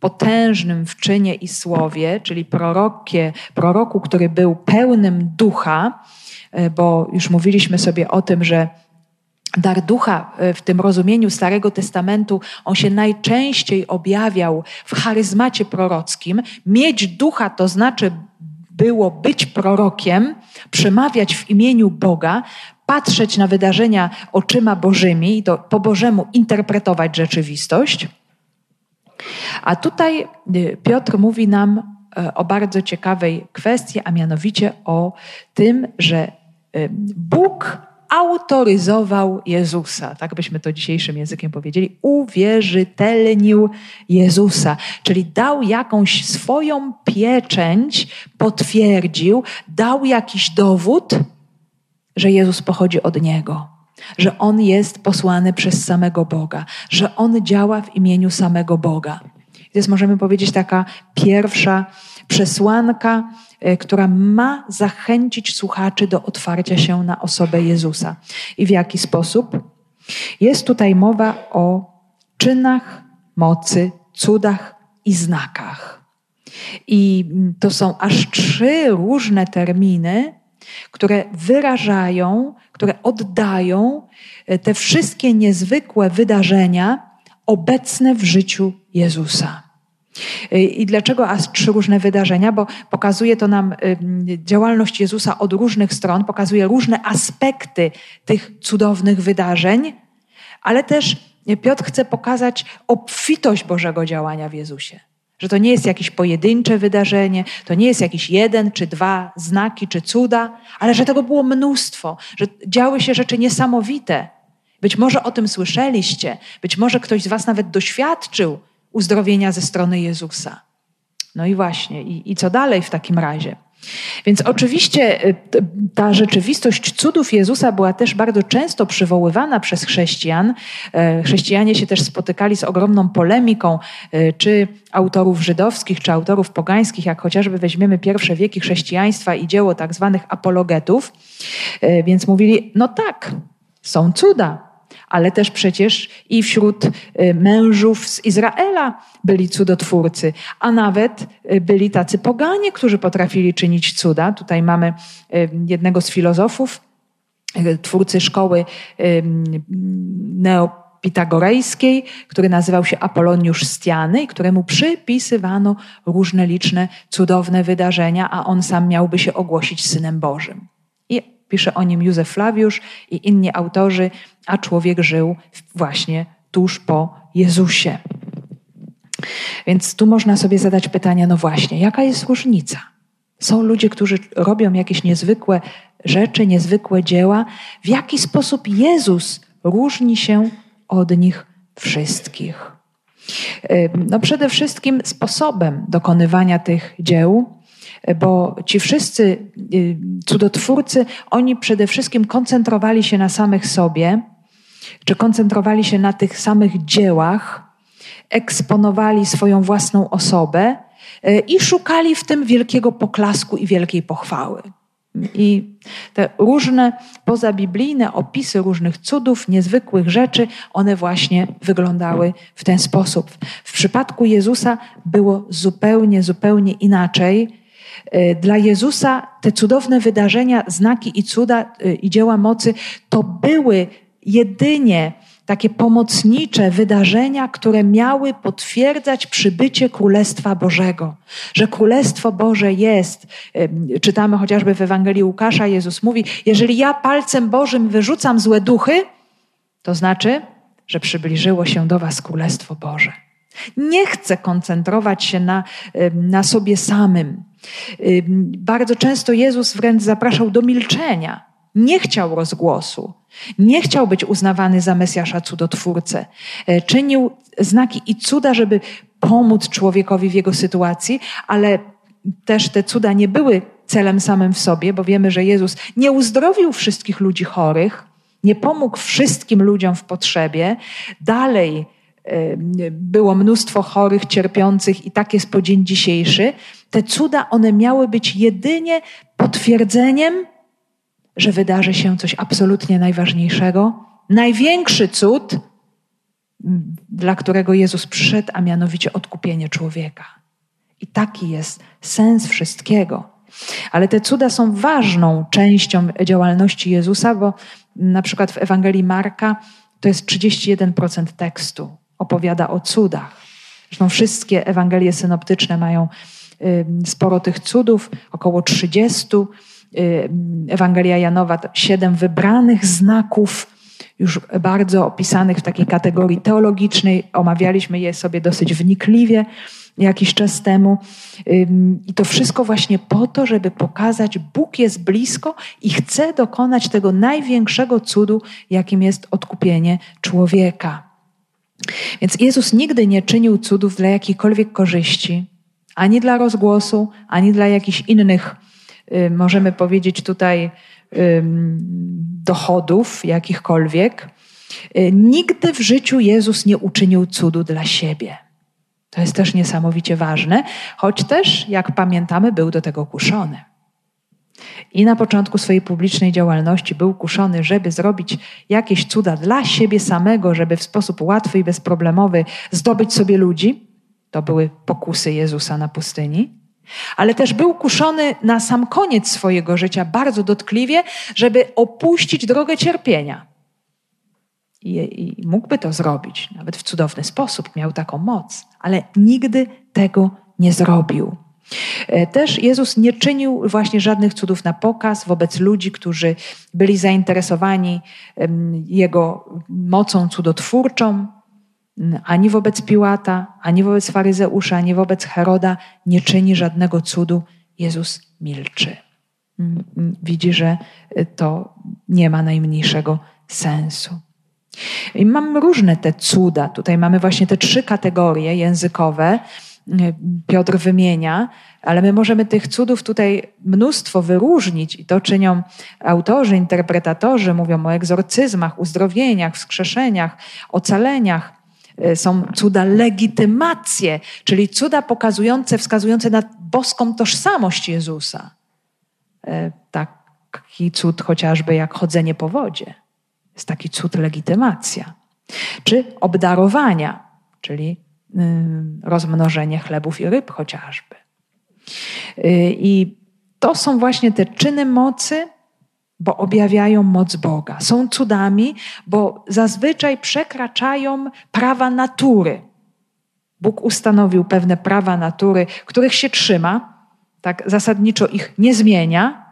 potężnym w czynie i słowie, czyli prorokie, proroku, który był pełnym ducha, bo już mówiliśmy sobie o tym, że Dar ducha e, w tym rozumieniu Starego Testamentu, on się najczęściej objawiał w charyzmacie prorockim. Mieć ducha to znaczy było być prorokiem, przemawiać w imieniu Boga, patrzeć na wydarzenia oczyma Bożymi to po Bożemu interpretować rzeczywistość. A tutaj e, Piotr mówi nam e, o bardzo ciekawej kwestii, a mianowicie o tym, że Bóg autoryzował Jezusa, tak byśmy to dzisiejszym językiem powiedzieli, uwierzytelnił Jezusa, czyli dał jakąś swoją pieczęć, potwierdził, dał jakiś dowód, że Jezus pochodzi od Niego, że On jest posłany przez samego Boga, że On działa w imieniu samego Boga. To jest, możemy powiedzieć, taka pierwsza przesłanka E, która ma zachęcić słuchaczy do otwarcia się na osobę Jezusa. I w jaki sposób? Jest tutaj mowa o czynach mocy, cudach i znakach. I to są aż trzy różne terminy, które wyrażają, które oddają e, te wszystkie niezwykłe wydarzenia obecne w życiu Jezusa. I dlaczego aż trzy różne wydarzenia? Bo pokazuje to nam działalność Jezusa od różnych stron, pokazuje różne aspekty tych cudownych wydarzeń, ale też Piotr chce pokazać obfitość Bożego działania w Jezusie. Że to nie jest jakieś pojedyncze wydarzenie, to nie jest jakiś jeden czy dwa znaki czy cuda, ale że tego było mnóstwo, że działy się rzeczy niesamowite. Być może o tym słyszeliście, być może ktoś z Was nawet doświadczył uzdrowienia ze strony Jezusa. No i właśnie, i, i co dalej w takim razie? Więc oczywiście y, ta rzeczywistość cudów Jezusa była też bardzo często przywoływana przez chrześcijan. E, chrześcijanie się też spotykali z ogromną polemiką, e, czy autorów żydowskich, czy autorów pogańskich, jak chociażby weźmiemy pierwsze wieki chrześcijaństwa i dzieło tak zwanych apologetów. E, więc mówili, no tak, są cuda, ale też przecież i wśród y, mężów z Izraela byli cudotwórcy, a nawet y, byli tacy poganie, którzy potrafili czynić cuda. Tutaj mamy y, jednego z filozofów, twórcy szkoły neopitagorejskiej, który nazywał się Apoloniusz Stiany i któremu przypisywano różne liczne, cudowne wydarzenia, a on sam miałby się ogłosić Synem Bożym. Pisze o nim Józef Flawiusz i inni autorzy a człowiek żył właśnie tuż po Jezusie. Więc tu można sobie zadać pytanie, no właśnie, jaka jest różnica? Są ludzie, którzy robią jakieś niezwykłe rzeczy, niezwykłe dzieła. W jaki sposób Jezus różni się od nich wszystkich? No przede wszystkim sposobem dokonywania tych dzieł, bo ci wszyscy cudotwórcy, oni przede wszystkim koncentrowali się na samych sobie, czy koncentrowali się na tych samych dziełach, eksponowali swoją własną osobę e, i szukali w tym wielkiego poklasku i wielkiej pochwały. I te różne pozabiblijne opisy różnych cudów, niezwykłych rzeczy, one właśnie wyglądały w ten sposób. W przypadku Jezusa było zupełnie, zupełnie inaczej. E, dla Jezusa te cudowne wydarzenia, znaki i cuda e, i dzieła mocy to były jedynie takie pomocnicze wydarzenia, które miały potwierdzać przybycie Królestwa Bożego. Że Królestwo Boże jest. Czytamy chociażby w Ewangelii Łukasza, Jezus mówi: Jeżeli ja palcem Bożym wyrzucam złe duchy, to znaczy, że przybliżyło się do Was Królestwo Boże. Nie chcę koncentrować się na, na sobie samym. Bardzo często Jezus wręcz zapraszał do milczenia. Nie chciał rozgłosu. Nie chciał być uznawany za Mesjasza cudotwórcę. E, czynił znaki i cuda, żeby pomóc człowiekowi w jego sytuacji, ale też te cuda nie były celem samym w sobie, bo wiemy, że Jezus nie uzdrowił wszystkich ludzi chorych, nie pomógł wszystkim ludziom w potrzebie. Dalej było mnóstwo chorych, cierpiących i tak jest po dzień dzisiejszy. Te cuda, one miały być jedynie potwierdzeniem że wydarzy się coś absolutnie najważniejszego, największy cud, dla którego Jezus przyszedł, a mianowicie odkupienie człowieka. I taki jest sens wszystkiego. Ale te cuda są ważną częścią działalności Jezusa, bo na przykład w Ewangelii Marka to jest 31% tekstu, opowiada o cudach. Zresztą wszystkie Ewangelie synoptyczne mają sporo tych cudów, około 30. Y, Ewangelia Janowa, siedem wybranych znaków, już bardzo opisanych w takiej kategorii teologicznej. Omawialiśmy je sobie dosyć wnikliwie jakiś czas temu. I to wszystko właśnie po to, żeby pokazać, Bóg jest blisko i chce dokonać tego największego cudu, jakim jest odkupienie człowieka. Więc Jezus nigdy nie czynił cudów dla jakiejkolwiek korzyści, ani dla rozgłosu, ani dla jakichś innych Y, możemy powiedzieć tutaj, dochodów jakichkolwiek. Y, nigdy w życiu Jezus nie uczynił cudu dla siebie. To jest też niesamowicie ważne, choć też, jak pamiętamy, był do tego kuszony. I na początku swojej publicznej działalności był kuszony, żeby zrobić jakieś cuda dla siebie samego, żeby w sposób łatwy i bezproblemowy zdobyć sobie ludzi. To były pokusy Jezusa na pustyni ale też był kuszony na sam koniec swojego życia bardzo dotkliwie, żeby opuścić drogę cierpienia. I, I, mógłby to zrobić, nawet w cudowny sposób, miał taką moc, ale nigdy tego nie zrobił. E, też Jezus nie czynił właśnie żadnych cudów na pokaz wobec ludzi, którzy byli zainteresowani Jego mocą cudotwórczą, ani wobec Piłata, ani wobec faryzeusza, ani wobec Heroda nie czyni żadnego cudu. Jezus milczy. Widzi, że to nie ma najmniejszego sensu. I mamy różne te cuda. Tutaj mamy właśnie te trzy kategorie językowe. Piotr wymienia, ale my możemy tych cudów tutaj mnóstwo wyróżnić i to czynią autorzy, interpretatorzy, mówią o egzorcyzmach, uzdrowieniach, wskrzeszeniach, ocaleniach. E, są cuda legitymacje, czyli cuda pokazujące, wskazujące na boską tożsamość Jezusa. E, taki cud chociażby jak chodzenie po wodzie. Jest taki cud legitymacja. Czy obdarowania, czyli rozmnożenie chlebów i ryb chociażby. Y, I to są właśnie te czyny mocy, bo objawiają moc Boga. Są cudami, bo zazwyczaj przekraczają prawa natury. Bóg ustanowił pewne prawa natury, których się trzyma, tak zasadniczo ich nie zmienia.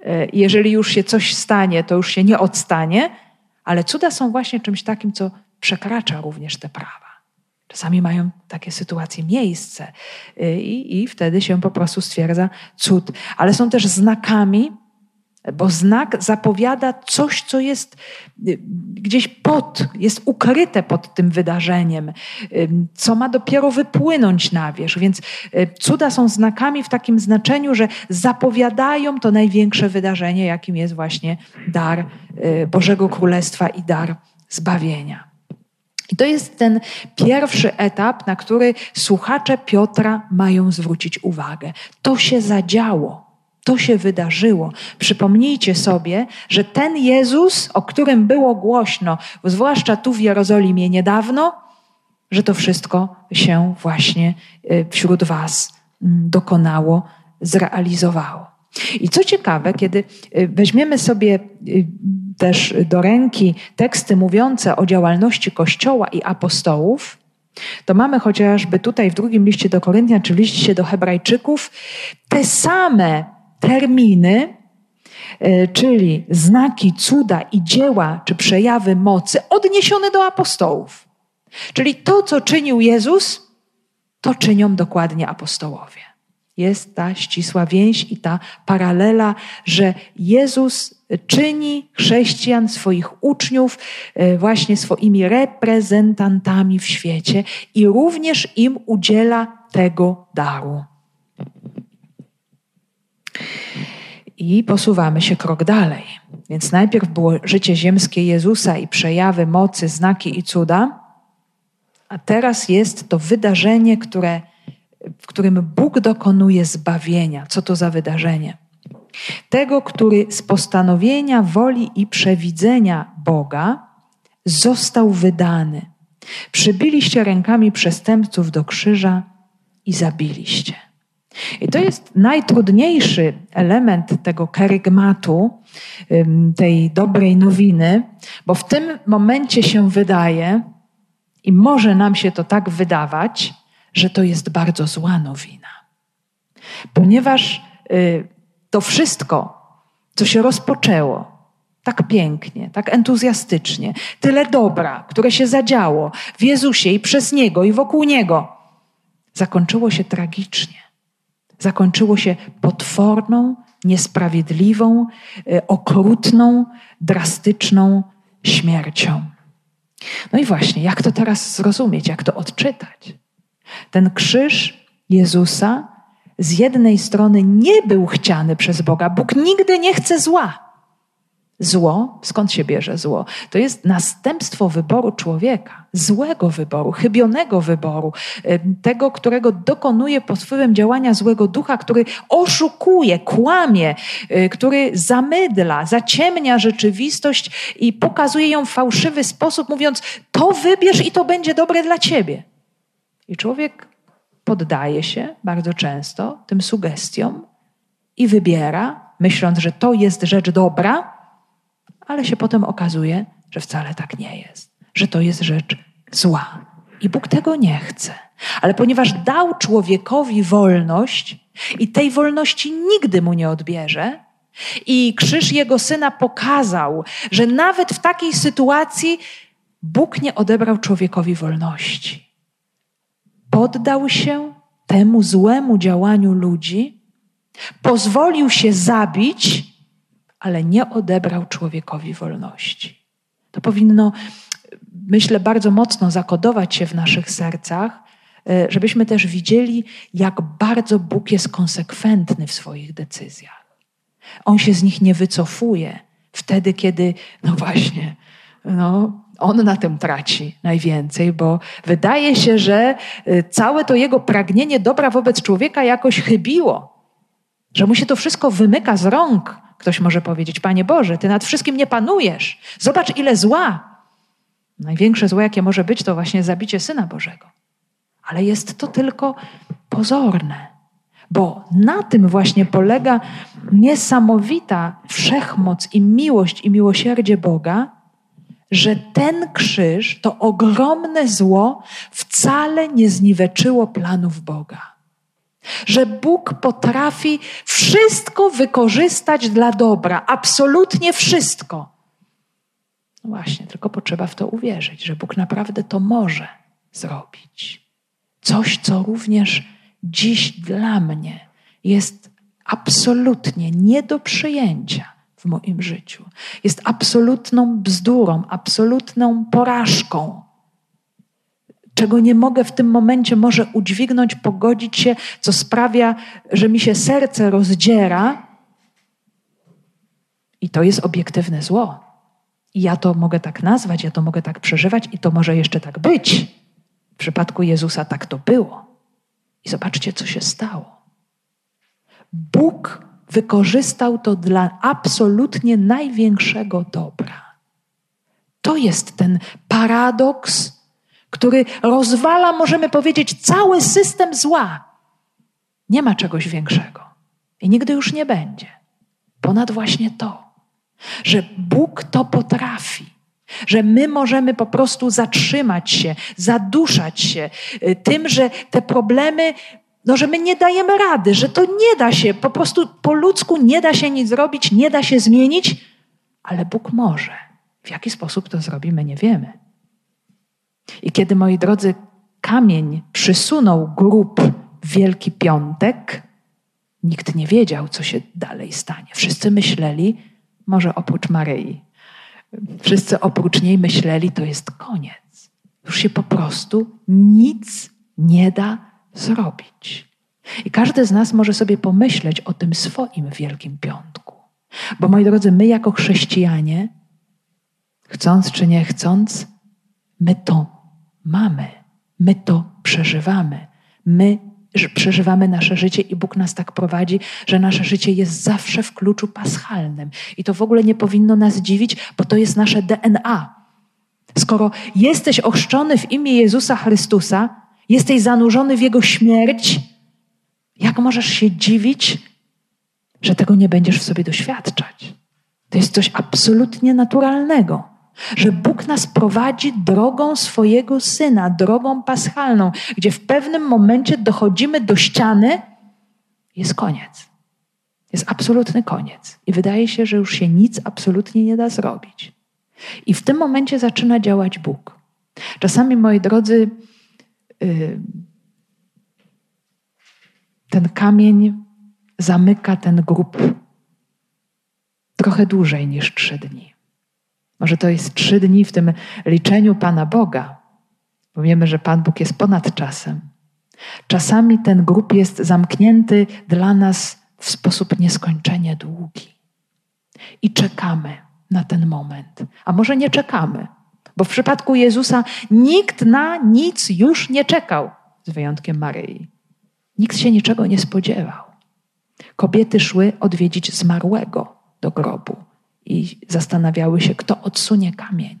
Y, jeżeli już się coś stanie, to już się nie odstanie, ale cuda są właśnie czymś takim, co przekracza również te prawa. Czasami mają takie sytuacje miejsce y, i, i wtedy się po prostu stwierdza cud. Ale są też znakami, bo znak zapowiada coś, co jest y, gdzieś pod, jest ukryte pod tym wydarzeniem, y, co ma dopiero wypłynąć na wierzch. Więc cuda są znakami w takim znaczeniu, że zapowiadają to największe wydarzenie, jakim jest właśnie dar Bożego Królestwa i dar zbawienia. I to jest ten pierwszy etap, na który słuchacze Piotra mają zwrócić uwagę. To się zadziało. To się wydarzyło. Przypomnijcie sobie, że ten Jezus, o którym było głośno, zwłaszcza tu w Jerozolimie niedawno, że to wszystko się właśnie y, wśród Was mm, dokonało, zrealizowało. I co ciekawe, kiedy y, weźmiemy sobie y, też do ręki teksty mówiące o działalności Kościoła i apostołów, to mamy chociażby tutaj w drugim liście do Koryntian, czy liście do Hebrajczyków, te same terminy, y, czyli znaki, cuda i dzieła, czy przejawy mocy odniesione do apostołów. Czyli to, co czynił Jezus, to czynią dokładnie apostołowie. Jest ta ścisła więź i ta paralela, że Jezus czyni chrześcijan, swoich uczniów, e, właśnie swoimi reprezentantami w świecie i również im udziela tego daru. I posuwamy się krok dalej. Więc najpierw było życie ziemskie Jezusa i przejawy mocy, znaki i cuda, a teraz jest to wydarzenie, które w którym Bóg dokonuje zbawienia. Co to za wydarzenie? Tego, który z postanowienia woli i przewidzenia Boga został wydany. Przybiliście rękami przestępców do krzyża i zabiliście. I to jest najtrudniejszy element tego kerygmatu, tej dobrej nowiny, bo w tym momencie się wydaje, i może nam się to tak wydawać, że to jest bardzo zła nowina. Ponieważ y, to wszystko, co się rozpoczęło, tak pięknie, tak entuzjastycznie, tyle dobra, które się zadziało w Jezusie i przez Niego i wokół Niego, zakończyło się tragicznie. Zakończyło się potworną, niesprawiedliwą, y, okrutną, drastyczną śmiercią. No i właśnie, jak to teraz zrozumieć, jak to odczytać? Ten krzyż Jezusa z jednej strony nie był chciany przez Boga. Bóg nigdy nie chce zła. Zło, skąd się bierze zło? To jest następstwo wyboru człowieka, złego wyboru, chybionego wyboru, tego, którego dokonuje pod wpływem działania złego ducha, który oszukuje, kłamie, y, który zamydla, zaciemnia rzeczywistość i pokazuje ją w fałszywy sposób, mówiąc: To wybierz i to będzie dobre dla ciebie. I człowiek poddaje się bardzo często tym sugestiom i wybiera, myśląc, że to jest rzecz dobra, ale się potem okazuje, że wcale tak nie jest, że to jest rzecz zła. I Bóg tego nie chce. Ale ponieważ dał człowiekowi wolność, I tej wolności nigdy mu nie odbierze. I krzyż jego syna pokazał, że nawet w takiej sytuacji Bóg nie odebrał człowiekowi wolności. Poddał się temu złemu działaniu ludzi, pozwolił się zabić, ale nie odebrał człowiekowi wolności. To powinno, myślę, bardzo mocno zakodować się w naszych sercach, e, żebyśmy też widzieli, jak bardzo Bóg jest konsekwentny w swoich decyzjach. On się z nich nie wycofuje wtedy, kiedy, no właśnie, no, on na tym traci najwięcej, bo wydaje się, że y, całe to jego pragnienie dobra wobec człowieka jakoś chybiło, że mu się to wszystko wymyka z rąk. Ktoś może powiedzieć: Panie Boże, ty nad wszystkim nie panujesz. Zobacz, ile zła. Największe zło, jakie może być, to właśnie zabicie syna Bożego. Ale jest to tylko pozorne, bo na tym właśnie polega niesamowita wszechmoc i miłość i miłosierdzie Boga że ten krzyż, to ogromne zło, wcale nie zniweczyło planów Boga. Że Bóg potrafi wszystko wykorzystać dla dobra, absolutnie wszystko. No właśnie, tylko potrzeba w to uwierzyć, że Bóg naprawdę to może zrobić. Coś, co również dziś dla mnie jest absolutnie nie do przyjęcia w moim życiu. Jest absolutną bzdurą, absolutną porażką. Czego nie mogę w tym momencie może udźwignąć, pogodzić się, co sprawia, że mi się serce rozdziera. I to jest obiektywne zło. I ja to mogę tak nazwać, ja to mogę tak przeżywać, i to może jeszcze tak być. W przypadku Jezusa tak to było. I zobaczcie, co się stało. Bóg wykorzystał to dla absolutnie największego dobra. To jest ten paradoks, który rozwala, możemy powiedzieć, cały system zła. Nie ma czegoś większego i nigdy już nie będzie. Ponad właśnie to, że Bóg to potrafi, że my możemy po prostu zatrzymać się, zaduszać się y, tym, że te problemy no, że my nie dajemy rady, że to nie da się, po prostu po ludzku nie da się nic zrobić, nie da się zmienić, ale Bóg może. W jaki sposób to zrobimy, nie wiemy. I kiedy, moi drodzy, kamień przysunął grób Wielki Piątek, nikt nie wiedział, co się dalej stanie. Wszyscy myśleli, może oprócz Maryi, wszyscy oprócz niej myśleli, to jest koniec. Już się po prostu nic nie da zrobić. I każdy z nas może sobie pomyśleć o tym swoim Wielkim Piątku. Bo moi drodzy, my jako chrześcijanie, chcąc czy nie chcąc, my to mamy, my to przeżywamy. My przeżywamy nasze życie i Bóg nas tak prowadzi, że nasze życie jest zawsze w kluczu paschalnym. I to w ogóle nie powinno nas dziwić, bo to jest nasze DNA. Skoro jesteś ochrzczony w imię Jezusa Chrystusa, jesteś zanurzony w Jego śmierć, jak możesz się dziwić, że tego nie będziesz w sobie doświadczać? To jest coś absolutnie naturalnego, że Bóg nas prowadzi drogą swojego syna, drogą paschalną, gdzie w pewnym momencie dochodzimy do ściany, jest koniec. Jest absolutny koniec. I wydaje się, że już się nic absolutnie nie da zrobić. I w tym momencie zaczyna działać Bóg. Czasami, moi drodzy, ten kamień zamyka ten grób trochę dłużej niż trzy dni. Może to jest trzy dni w tym liczeniu Pana Boga, bo wiemy, że Pan Bóg jest ponad czasem. Czasami ten grób jest zamknięty dla nas w sposób nieskończenie długi. I czekamy na ten moment. A może nie czekamy, bo w przypadku Jezusa nikt na nic już nie czekał, z wyjątkiem Maryi. Nikt się niczego nie spodziewał. Kobiety szły odwiedzić zmarłego do grobu i zastanawiały się, kto odsunie kamień.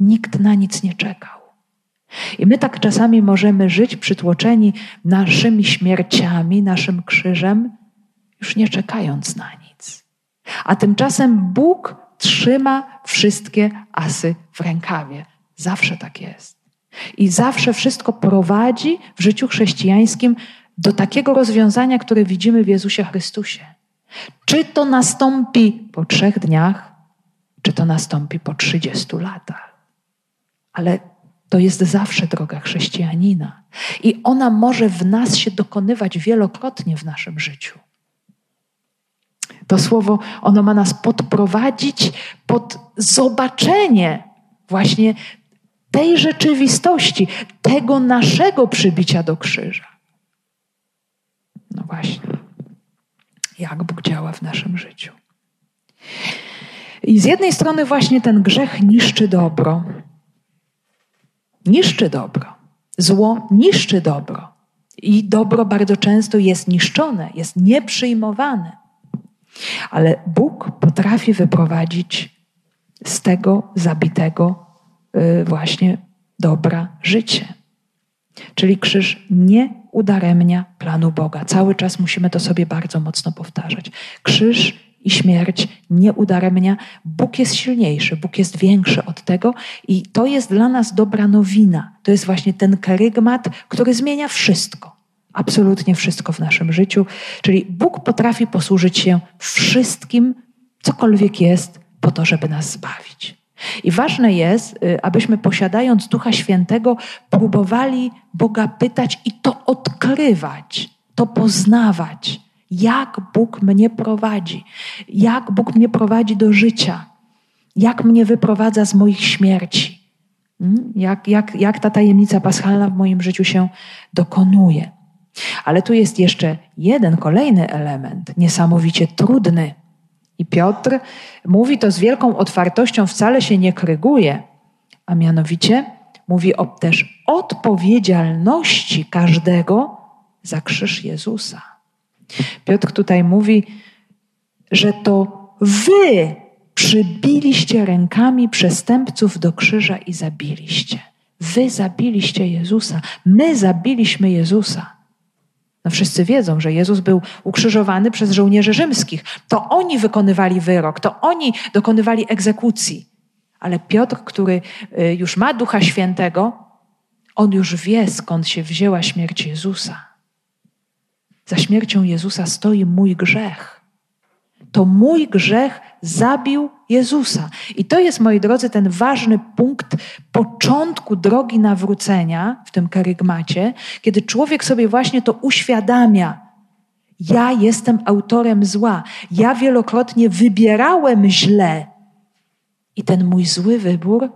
Nikt na nic nie czekał. I my tak czasami możemy żyć przytłoczeni naszymi śmierciami, naszym krzyżem, już nie czekając na nic. A tymczasem Bóg trzyma wszystkie asy w rękawie. Zawsze tak jest. I zawsze wszystko prowadzi w życiu chrześcijańskim do takiego rozwiązania, które widzimy w Jezusie Chrystusie. Czy to nastąpi po trzech dniach, czy to nastąpi po trzydziestu latach. Ale to jest zawsze droga chrześcijanina. I ona może w nas się dokonywać wielokrotnie w naszym życiu. To słowo, ono ma nas podprowadzić pod zobaczenie właśnie tej rzeczywistości, tego naszego przybicia do krzyża. No właśnie, jak Bóg działa w naszym życiu. I z jednej strony właśnie ten grzech niszczy dobro. Niszczy dobro. Zło niszczy dobro. I dobro bardzo często jest niszczone, jest nieprzyjmowane. Ale Bóg potrafi wyprowadzić z tego zabitego y, właśnie dobra życie. Czyli krzyż nie udaremnia planu Boga. Cały czas musimy to sobie bardzo mocno powtarzać. Krzyż i śmierć nie udaremnia. Bóg jest silniejszy, Bóg jest większy od tego i to jest dla nas dobra nowina. To jest właśnie ten karygmat, który zmienia wszystko. Absolutnie wszystko w naszym życiu. Czyli Bóg potrafi posłużyć się wszystkim, cokolwiek jest, po to, żeby nas zbawić. I ważne jest, y, abyśmy posiadając Ducha Świętego, próbowali Boga pytać i to odkrywać, to poznawać, jak Bóg mnie prowadzi, jak Bóg mnie prowadzi do życia, jak mnie wyprowadza z moich śmierci, hmm? jak, jak, jak ta tajemnica paschalna w moim życiu się dokonuje. Ale tu jest jeszcze jeden kolejny element, niesamowicie trudny. I Piotr mówi to z wielką otwartością, wcale się nie kryguje, a mianowicie mówi o też odpowiedzialności każdego za krzyż Jezusa. Piotr tutaj mówi, że to wy przybiliście rękami przestępców do krzyża i zabiliście. Wy zabiliście Jezusa, my zabiliśmy Jezusa. No wszyscy wiedzą, że Jezus był ukrzyżowany przez żołnierzy rzymskich. To oni wykonywali wyrok, to oni dokonywali egzekucji. Ale Piotr, który y, już ma Ducha Świętego, on już wie, skąd się wzięła śmierć Jezusa. Za śmiercią Jezusa stoi mój grzech. To mój grzech zabił Jezusa. I to jest, moi drodzy, ten ważny punkt początku drogi nawrócenia w tym karygmacie, kiedy człowiek sobie właśnie to uświadamia. Ja jestem autorem zła. Ja wielokrotnie wybierałem źle. I ten mój zły wybór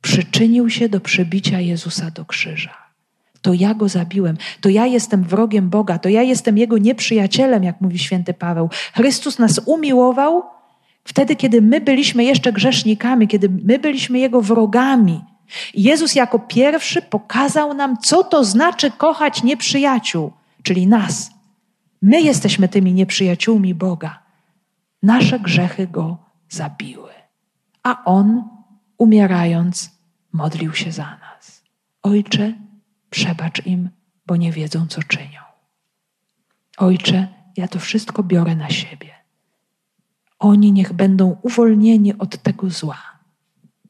przyczynił się do przybicia Jezusa do krzyża. To ja go zabiłem, to ja jestem wrogiem Boga, to ja jestem jego nieprzyjacielem, jak mówi święty Paweł. Chrystus nas umiłował Wtedy, kiedy my byliśmy jeszcze grzesznikami, kiedy my byliśmy Jego wrogami, Jezus jako pierwszy pokazał nam, co to znaczy kochać nieprzyjaciół, czyli nas. My jesteśmy tymi nieprzyjaciółmi Boga. Nasze grzechy Go zabiły. A On, umierając, modlił się za nas. Ojcze, przebacz im, bo nie wiedzą, co czynią. Ojcze, ja to wszystko biorę na siebie oni niech będą uwolnieni od tego zła.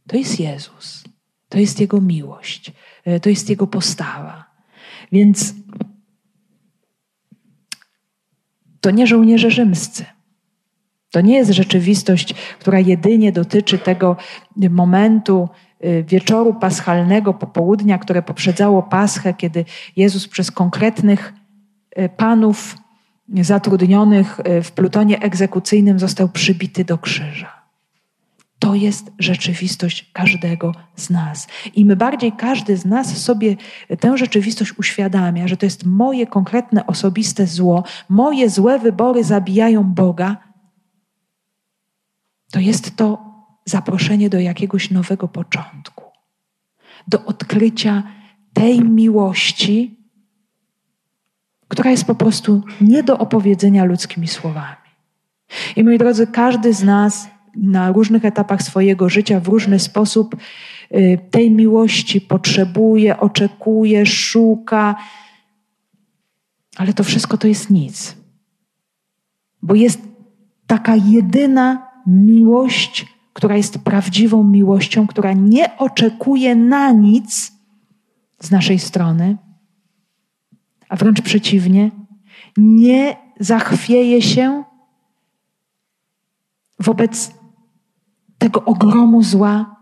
To jest Jezus, to jest Jego miłość, e, to jest Jego postawa. Więc to nie żołnierze rzymscy. To nie jest rzeczywistość, która jedynie dotyczy tego momentu wieczoru paschalnego, popołudnia, które poprzedzało Paschę, kiedy Jezus przez konkretnych e, panów zatrudnionych e, w plutonie egzekucyjnym został przybity do krzyża. To jest rzeczywistość każdego z nas. Im bardziej każdy z nas sobie tę rzeczywistość uświadamia, że to jest moje konkretne, osobiste zło, moje złe wybory zabijają Boga, to jest to zaproszenie do jakiegoś nowego początku, do odkrycia tej miłości, która jest po prostu nie do opowiedzenia ludzkimi słowami. I moi drodzy, każdy z nas na różnych etapach swojego życia w różny sposób y, tej miłości potrzebuje, oczekuje, szuka, ale to wszystko to jest nic. Bo jest taka jedyna miłość, która jest prawdziwą miłością, która nie oczekuje na nic z naszej strony, a wręcz przeciwnie, nie zachwieje się wobec tego ogromu zła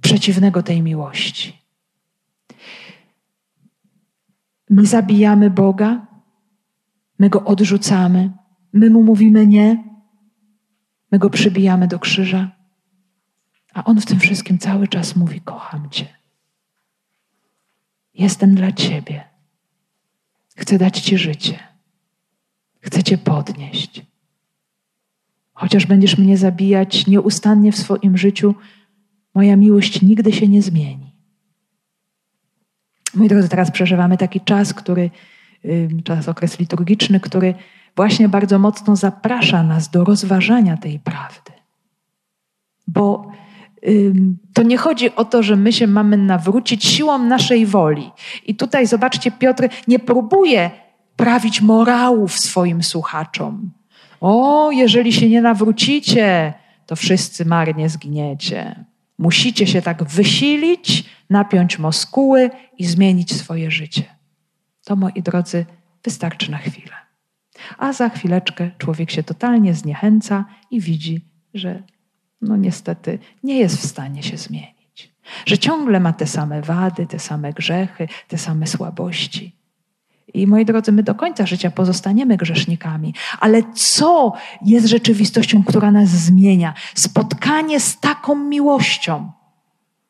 przeciwnego tej miłości. My zabijamy Boga, my go odrzucamy, my mu mówimy nie, my go przybijamy do krzyża, a on w tym wszystkim cały czas mówi: Kocham Cię. Jestem dla Ciebie. Chcę dać Ci życie. Chcę Cię podnieść. Chociaż będziesz mnie zabijać nieustannie w swoim życiu, moja miłość nigdy się nie zmieni. Moi drodzy, teraz przeżywamy taki czas, który, czas, okres liturgiczny, który właśnie bardzo mocno zaprasza nas do rozważania tej prawdy. Bo to nie chodzi o to, że my się mamy nawrócić siłą naszej woli. I tutaj zobaczcie, Piotr nie próbuje prawić morałów swoim słuchaczom. O, jeżeli się nie nawrócicie, to wszyscy marnie zginiecie. Musicie się tak wysilić, napiąć moskuły i zmienić swoje życie. To, moi drodzy, wystarczy na chwilę. A za chwileczkę człowiek się totalnie zniechęca i widzi, że no niestety nie jest w stanie się zmienić. Że ciągle ma te same wady, te same grzechy, te same słabości. I moi drodzy, my do końca życia pozostaniemy grzesznikami, ale co jest rzeczywistością, która nas zmienia? Spotkanie z taką miłością,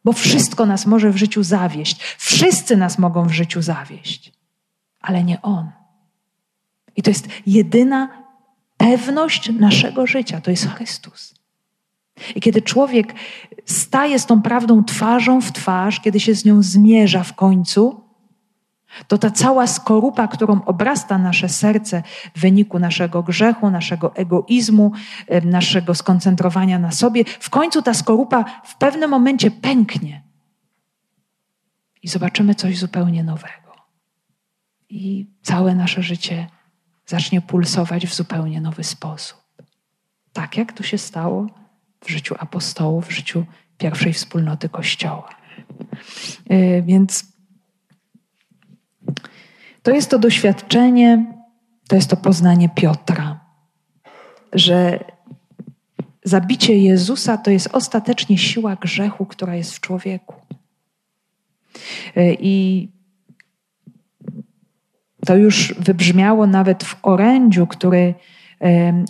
bo wszystko nas może w życiu zawieść. Wszyscy nas mogą w życiu zawieść, ale nie On. I to jest jedyna pewność naszego życia to jest Chrystus. I kiedy człowiek staje z tą prawdą twarzą w twarz, kiedy się z nią zmierza w końcu, to ta cała skorupa, którą obrasta nasze serce w wyniku naszego grzechu, naszego egoizmu, naszego skoncentrowania na sobie, w końcu ta skorupa w pewnym momencie pęknie i zobaczymy coś zupełnie nowego. I całe nasze życie zacznie pulsować w zupełnie nowy sposób. Tak jak to się stało w życiu apostołów, w życiu pierwszej wspólnoty Kościoła. E, więc to jest to doświadczenie, to jest to poznanie Piotra, że zabicie Jezusa to jest ostatecznie siła grzechu, która jest w człowieku. E, I to już wybrzmiało nawet w orędziu, który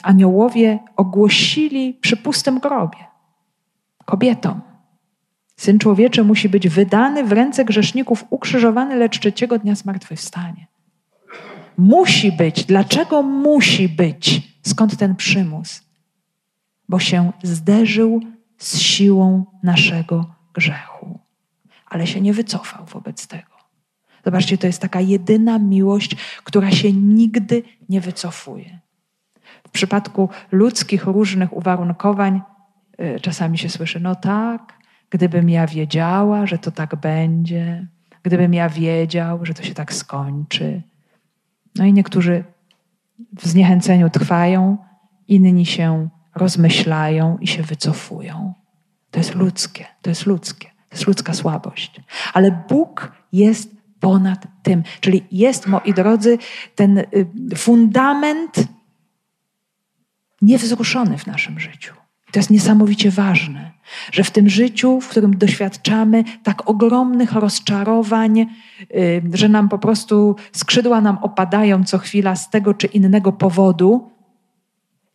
aniołowie ogłosili przy pustym grobie kobietom. Syn człowieczy musi być wydany w ręce grzeszników, ukrzyżowany, lecz trzeciego dnia zmartwychwstanie. Musi być. Dlaczego musi być? Skąd ten przymus? Bo się zderzył z siłą naszego grzechu, ale się nie wycofał wobec tego. Zobaczcie, to jest taka jedyna miłość, która się nigdy nie wycofuje. W przypadku ludzkich różnych uwarunkowań y, czasami się słyszy, no tak, gdybym ja wiedziała, że to tak będzie, gdybym ja wiedział, że to się tak skończy. No i niektórzy w zniechęceniu trwają, inni się rozmyślają i się wycofują. To jest ludzkie, to jest ludzkie, to jest ludzka słabość. Ale Bóg jest ponad tym. Czyli jest, moi drodzy, ten y, fundament niewzruszony w naszym życiu. To jest niesamowicie ważne, że w tym życiu, w którym doświadczamy tak ogromnych rozczarowań, y, że nam po prostu skrzydła nam opadają co chwila z tego czy innego powodu,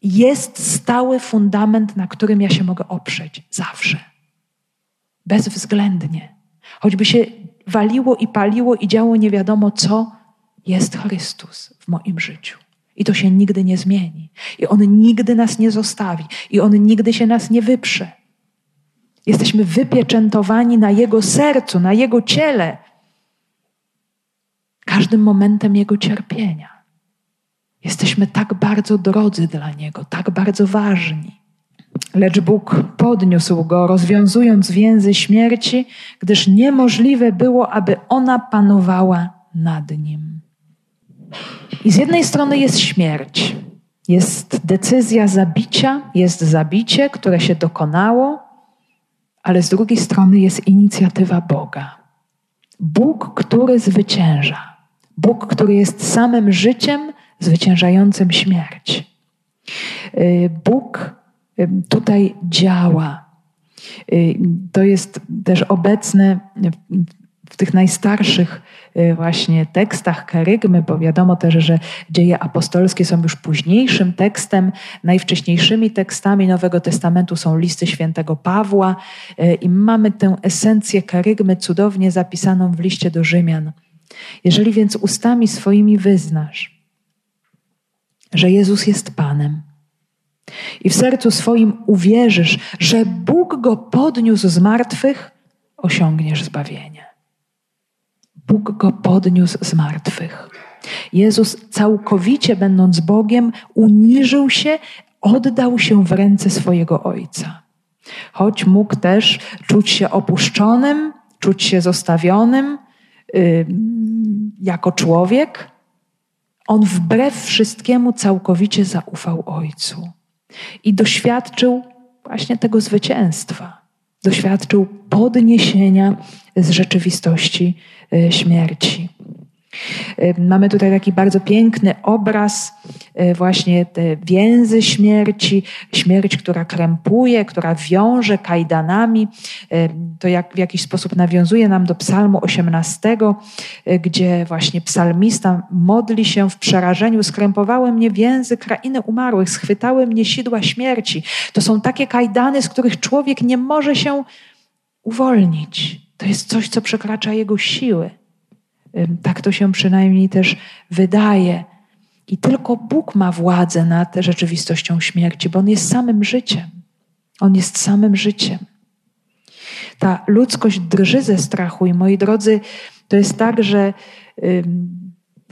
jest stały fundament, na którym ja się mogę oprzeć zawsze. Bezwzględnie. Choćby się waliło i paliło i działo nie wiadomo co, jest Chrystus w moim życiu. I to się nigdy nie zmieni. I On nigdy nas nie zostawi. I On nigdy się nas nie wyprze. Jesteśmy wypieczętowani na Jego sercu, na Jego ciele. Każdym momentem Jego cierpienia. Jesteśmy tak bardzo drodzy dla Niego, tak bardzo ważni. Lecz Bóg podniósł go, rozwiązując więzy śmierci, gdyż niemożliwe było, aby ona panowała nad nim. I z jednej strony jest śmierć, jest decyzja zabicia, jest zabicie, które się dokonało, ale z drugiej strony jest inicjatywa Boga. Bóg, który zwycięża. Bóg, który jest samym życiem zwyciężającym śmierć. Y, Bóg tutaj działa. Y, to jest też obecne w tych najstarszych właśnie tekstach kerygmy, bo wiadomo też, że dzieje apostolskie są już późniejszym tekstem. Najwcześniejszymi tekstami Nowego Testamentu są listy świętego Pawła i mamy tę esencję kerygmy cudownie zapisaną w liście do Rzymian. Jeżeli więc ustami swoimi wyznasz, że Jezus jest Panem, i w sercu swoim uwierzysz, że Bóg go podniósł z martwych, osiągniesz zbawienie. Bóg go podniósł z martwych. Jezus, całkowicie będąc Bogiem, uniżył się, oddał się w ręce swojego Ojca. Choć mógł też czuć się opuszczonym, czuć się zostawionym yy, jako człowiek, on wbrew wszystkiemu całkowicie zaufał Ojcu i doświadczył właśnie tego zwycięstwa. Doświadczył podniesienia z rzeczywistości e, śmierci. E, mamy tutaj taki bardzo piękny obraz, e, właśnie te więzy śmierci, śmierć, która krępuje, która wiąże kajdanami. E, to jak, w jakiś sposób nawiązuje nam do Psalmu 18, gdzie właśnie psalmista modli się w przerażeniu: Skrępowały mnie więzy krainy umarłych, schwytały mnie sidła śmierci. To są takie kajdany, z których człowiek nie może się uwolnić. To jest coś, co przekracza jego siły. Tak to się przynajmniej też wydaje. I tylko Bóg ma władzę nad rzeczywistością śmierci, bo On jest samym życiem. On jest samym życiem. Ta ludzkość drży ze strachu i moi drodzy, to jest tak, że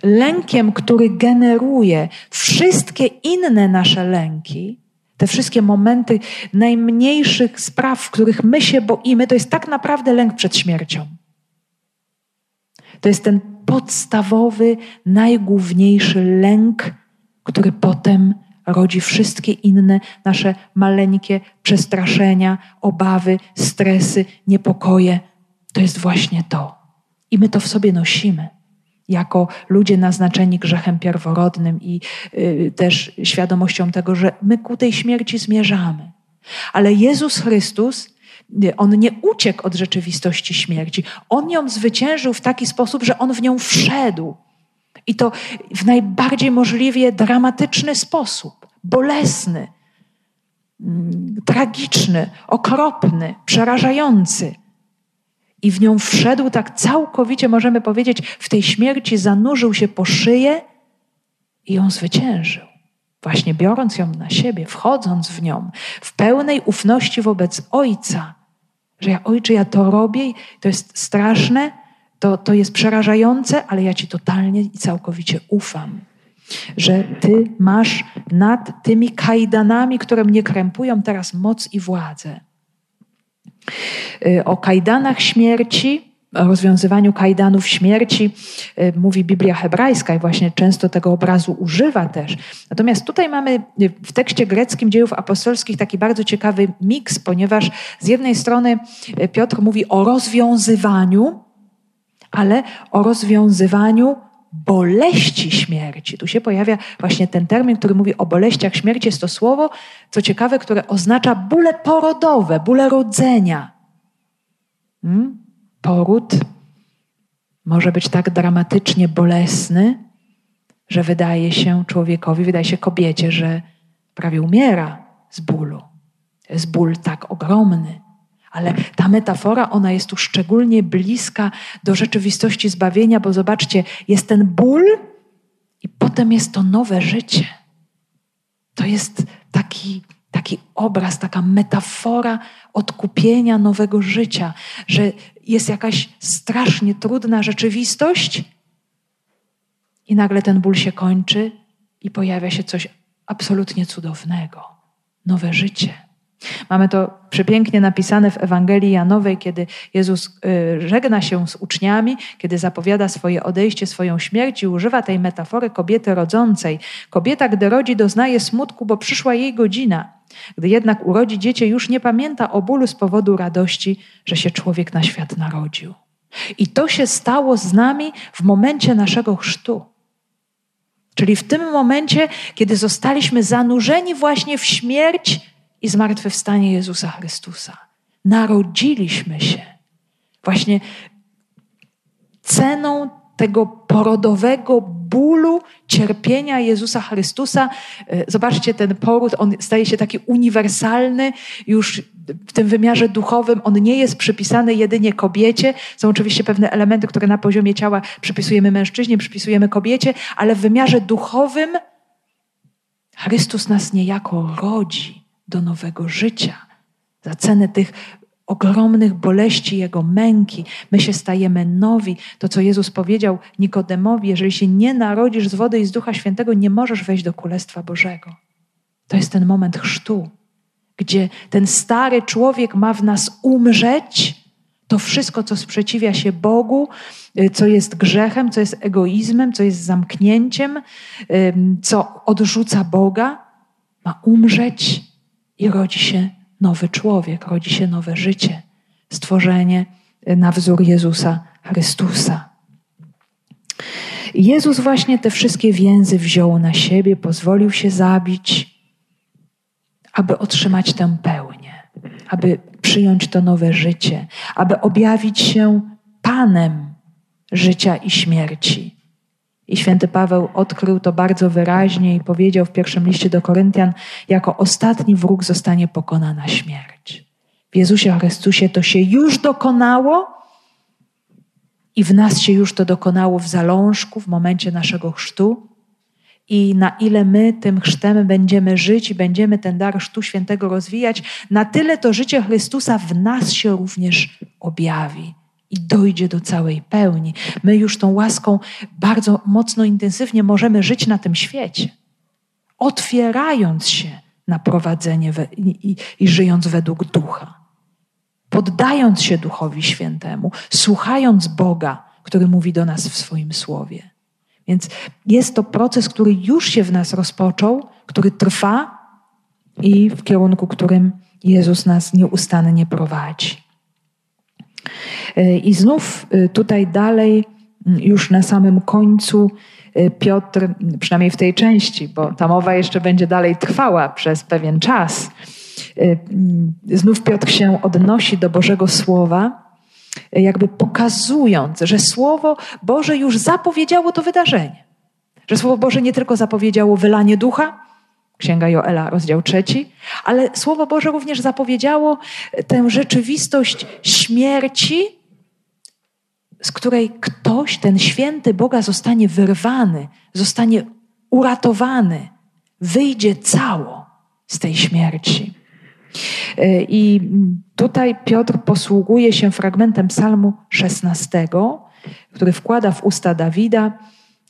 lękiem, który generuje wszystkie inne nasze lęki, te wszystkie momenty najmniejszych spraw, w których my się boimy, to jest tak naprawdę lęk przed śmiercią. To jest ten podstawowy, najgłówniejszy lęk, który potem rodzi wszystkie inne nasze maleńkie przestraszenia, obawy, stresy, niepokoje. To jest właśnie to. I my to w sobie nosimy jako ludzie naznaczeni grzechem pierworodnym i y, też świadomością tego, że my ku tej śmierci zmierzamy. Ale Jezus Chrystus on nie uciekł od rzeczywistości śmierci. On ją zwyciężył w taki sposób, że on w nią wszedł. I to w najbardziej możliwie dramatyczny sposób, bolesny, mm, tragiczny, okropny, przerażający. I w nią wszedł tak całkowicie, możemy powiedzieć, w tej śmierci zanurzył się po szyję i ją zwyciężył. Właśnie biorąc ją na siebie, wchodząc w nią, w pełnej ufności wobec Ojca, że ja, ojcze, ja to robię, to jest straszne, to, to jest przerażające, ale ja ci totalnie i całkowicie ufam. Że ty masz nad tymi kajdanami, które mnie krępują, teraz moc i władzę. Y, o kajdanach śmierci rozwiązywaniu kajdanów śmierci y, mówi Biblia hebrajska i właśnie często tego obrazu używa też. Natomiast tutaj mamy y, w tekście greckim dziejów apostolskich taki bardzo ciekawy miks, ponieważ z jednej strony y, Piotr mówi o rozwiązywaniu, ale o rozwiązywaniu boleści śmierci. Tu się pojawia właśnie ten termin, który mówi o boleściach śmierci. Jest to słowo, co ciekawe, które oznacza bóle porodowe, bóle rodzenia. Hmm? Poród może być tak dramatycznie bolesny, że wydaje się człowiekowi, wydaje się kobiecie, że prawie umiera z bólu. Jest ból tak ogromny. Ale ta metafora, ona jest tu szczególnie bliska do rzeczywistości zbawienia, bo zobaczcie, jest ten ból i potem jest to nowe życie. To jest taki taki obraz, taka metafora odkupienia nowego życia, że jest jakaś strasznie trudna rzeczywistość i nagle ten ból się kończy i pojawia się coś absolutnie cudownego nowe życie. Mamy to przepięknie napisane w Ewangelii Janowej, kiedy Jezus y, żegna się z uczniami, kiedy zapowiada swoje odejście, swoją śmierć i używa tej metafory kobiety rodzącej. Kobieta, gdy rodzi, doznaje smutku, bo przyszła jej godzina. Gdy jednak urodzi dziecię, już nie pamięta o bólu z powodu radości, że się człowiek na świat narodził. I to się stało z nami w momencie naszego chrztu. Czyli w tym momencie, kiedy zostaliśmy zanurzeni właśnie w śmierć i zmartwychwstanie Jezusa Chrystusa. Narodziliśmy się właśnie ceną tego porodowego bólu, cierpienia Jezusa Chrystusa. E, zobaczcie, ten poród, on staje się taki uniwersalny już w tym wymiarze duchowym. On nie jest przypisany jedynie kobiecie. Są oczywiście pewne elementy, które na poziomie ciała przypisujemy mężczyźnie, przypisujemy kobiecie, ale w wymiarze duchowym Chrystus nas niejako rodzi do nowego życia. Za cenę tych ogromnych boleści Jego męki, my się stajemy nowi. To, co Jezus powiedział Nikodemowi, jeżeli się nie narodzisz z wody i z Ducha Świętego, nie możesz wejść do Królestwa Bożego. To jest ten moment chrztu, gdzie ten stary człowiek ma w nas umrzeć, to wszystko, co sprzeciwia się Bogu, y, co jest grzechem, co jest egoizmem, co jest zamknięciem, co odrzuca Boga, ma umrzeć i rodzi się nowy człowiek, rodzi się nowe życie, stworzenie na wzór Jezusa Chrystusa. Jezus właśnie te wszystkie więzy wziął na siebie, pozwolił się zabić, aby otrzymać tę pełnię, aby przyjąć to nowe życie, aby objawić się Panem życia i śmierci. I święty Paweł odkrył to bardzo wyraźnie i powiedział w pierwszym liście do Koryntian, jako ostatni wróg zostanie pokonana śmierć. W Jezusie Chrystusie to się już dokonało i w nas się już to dokonało w zalążku, w momencie naszego chrztu. I na ile my tym chrztem będziemy żyć i będziemy ten dar chrztu świętego rozwijać, na tyle to życie Chrystusa w nas się również objawi i dojdzie do całej pełni. My już tą łaską bardzo mocno, intensywnie możemy żyć na tym świecie, otwierając się na prowadzenie we, i, i, i żyjąc według ducha, poddając się Duchowi Świętemu, słuchając Boga, który mówi do nas w swoim słowie. Więc jest to proces, który już się w nas rozpoczął, który trwa i w kierunku, którym Jezus nas nieustannie prowadzi. E, I znów e, tutaj dalej, już na samym końcu, e, Piotr, przynajmniej w tej części, bo ta mowa jeszcze będzie dalej trwała przez pewien czas, znów Piotr się odnosi do Bożego Słowa, jakby pokazując, że Słowo Boże już zapowiedziało to wydarzenie. Że Słowo Boże nie tylko zapowiedziało wylanie ducha, Księga Joela, rozdział trzeci, ale Słowo Boże również zapowiedziało tę rzeczywistość śmierci, z której ktoś, ten święty Boga, zostanie wyrwany, zostanie uratowany, wyjdzie cało z tej śmierci. I tutaj Piotr posługuje się fragmentem Psalmu 16, który wkłada w usta Dawida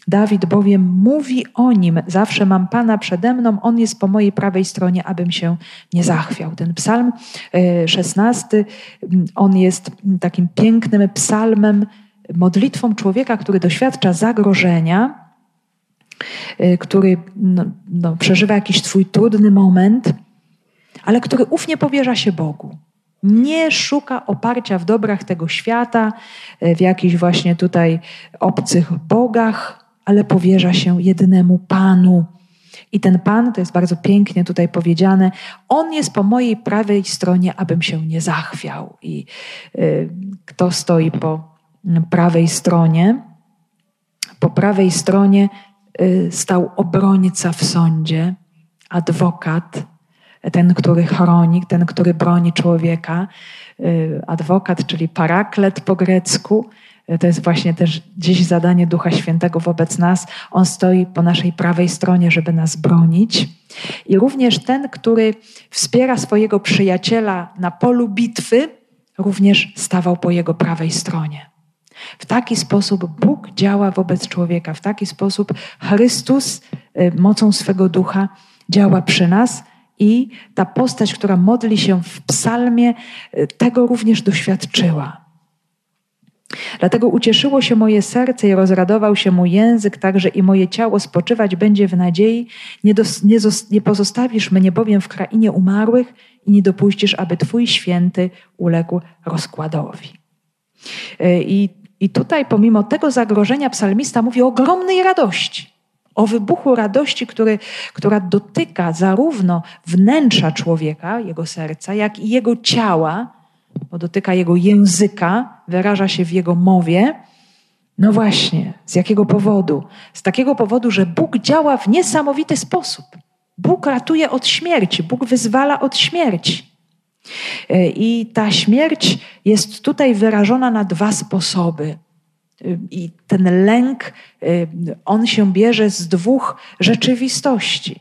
Dawid bowiem mówi o nim, zawsze mam Pana przede mną, On jest po mojej prawej stronie, abym się nie zachwiał. Ten psalm e, szesnasty, on jest takim pięknym psalmem, modlitwą człowieka, który doświadcza zagrożenia, e, który no, no, przeżywa jakiś swój trudny moment, ale który ufnie powierza się Bogu. Nie szuka oparcia w dobrach tego świata, e, w jakichś właśnie tutaj obcych bogach, ale powierza się jednemu Panu. I ten Pan, to jest bardzo pięknie tutaj powiedziane, On jest po mojej prawej stronie, abym się nie zachwiał. I y, kto stoi po prawej stronie? Po prawej stronie y, stał obrońca w sądzie, adwokat, ten, który chroni, ten, który broni człowieka, y, adwokat, czyli paraklet po grecku, to jest właśnie też dziś zadanie Ducha Świętego wobec nas. On stoi po naszej prawej stronie, żeby nas bronić. I również ten, który wspiera swojego przyjaciela na polu bitwy, również stawał po jego prawej stronie. W taki sposób Bóg działa wobec człowieka, w taki sposób Chrystus y, mocą swego ducha działa przy nas i ta postać, która modli się w psalmie, y, tego również doświadczyła. Dlatego ucieszyło się moje serce i rozradował się mój język, także i moje ciało spoczywać będzie w nadziei. Nie, dos, nie, nie pozostawisz mnie bowiem w krainie umarłych i nie dopuścisz, aby Twój święty uległ rozkładowi. I, I tutaj, pomimo tego zagrożenia, psalmista mówi o ogromnej radości. O wybuchu radości, który, która dotyka zarówno wnętrza człowieka, jego serca, jak i jego ciała, bo dotyka jego języka, wyraża się w jego mowie. No właśnie, z jakiego powodu? Z takiego powodu, że Bóg działa w niesamowity sposób. Bóg ratuje od śmierci, Bóg wyzwala od śmierci. E, I ta śmierć jest tutaj wyrażona na dwa sposoby. E, I ten lęk, e, on się bierze z dwóch rzeczywistości.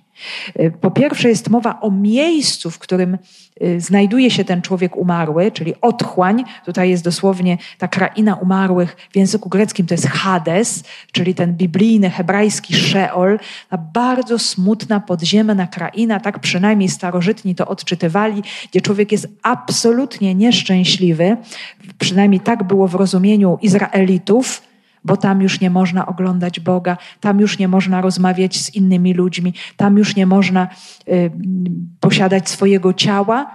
Po pierwsze jest mowa o miejscu, w którym y, znajduje się ten człowiek umarły, czyli otchłań. Tutaj jest dosłownie ta kraina umarłych w języku greckim to jest Hades, czyli ten biblijny, hebrajski Sheol. Ta bardzo smutna, podziemna kraina, tak przynajmniej starożytni to odczytywali, gdzie człowiek jest absolutnie nieszczęśliwy. Przynajmniej tak było w rozumieniu Izraelitów bo tam już nie można oglądać Boga, tam już nie można rozmawiać z innymi ludźmi, tam już nie można y, posiadać swojego ciała,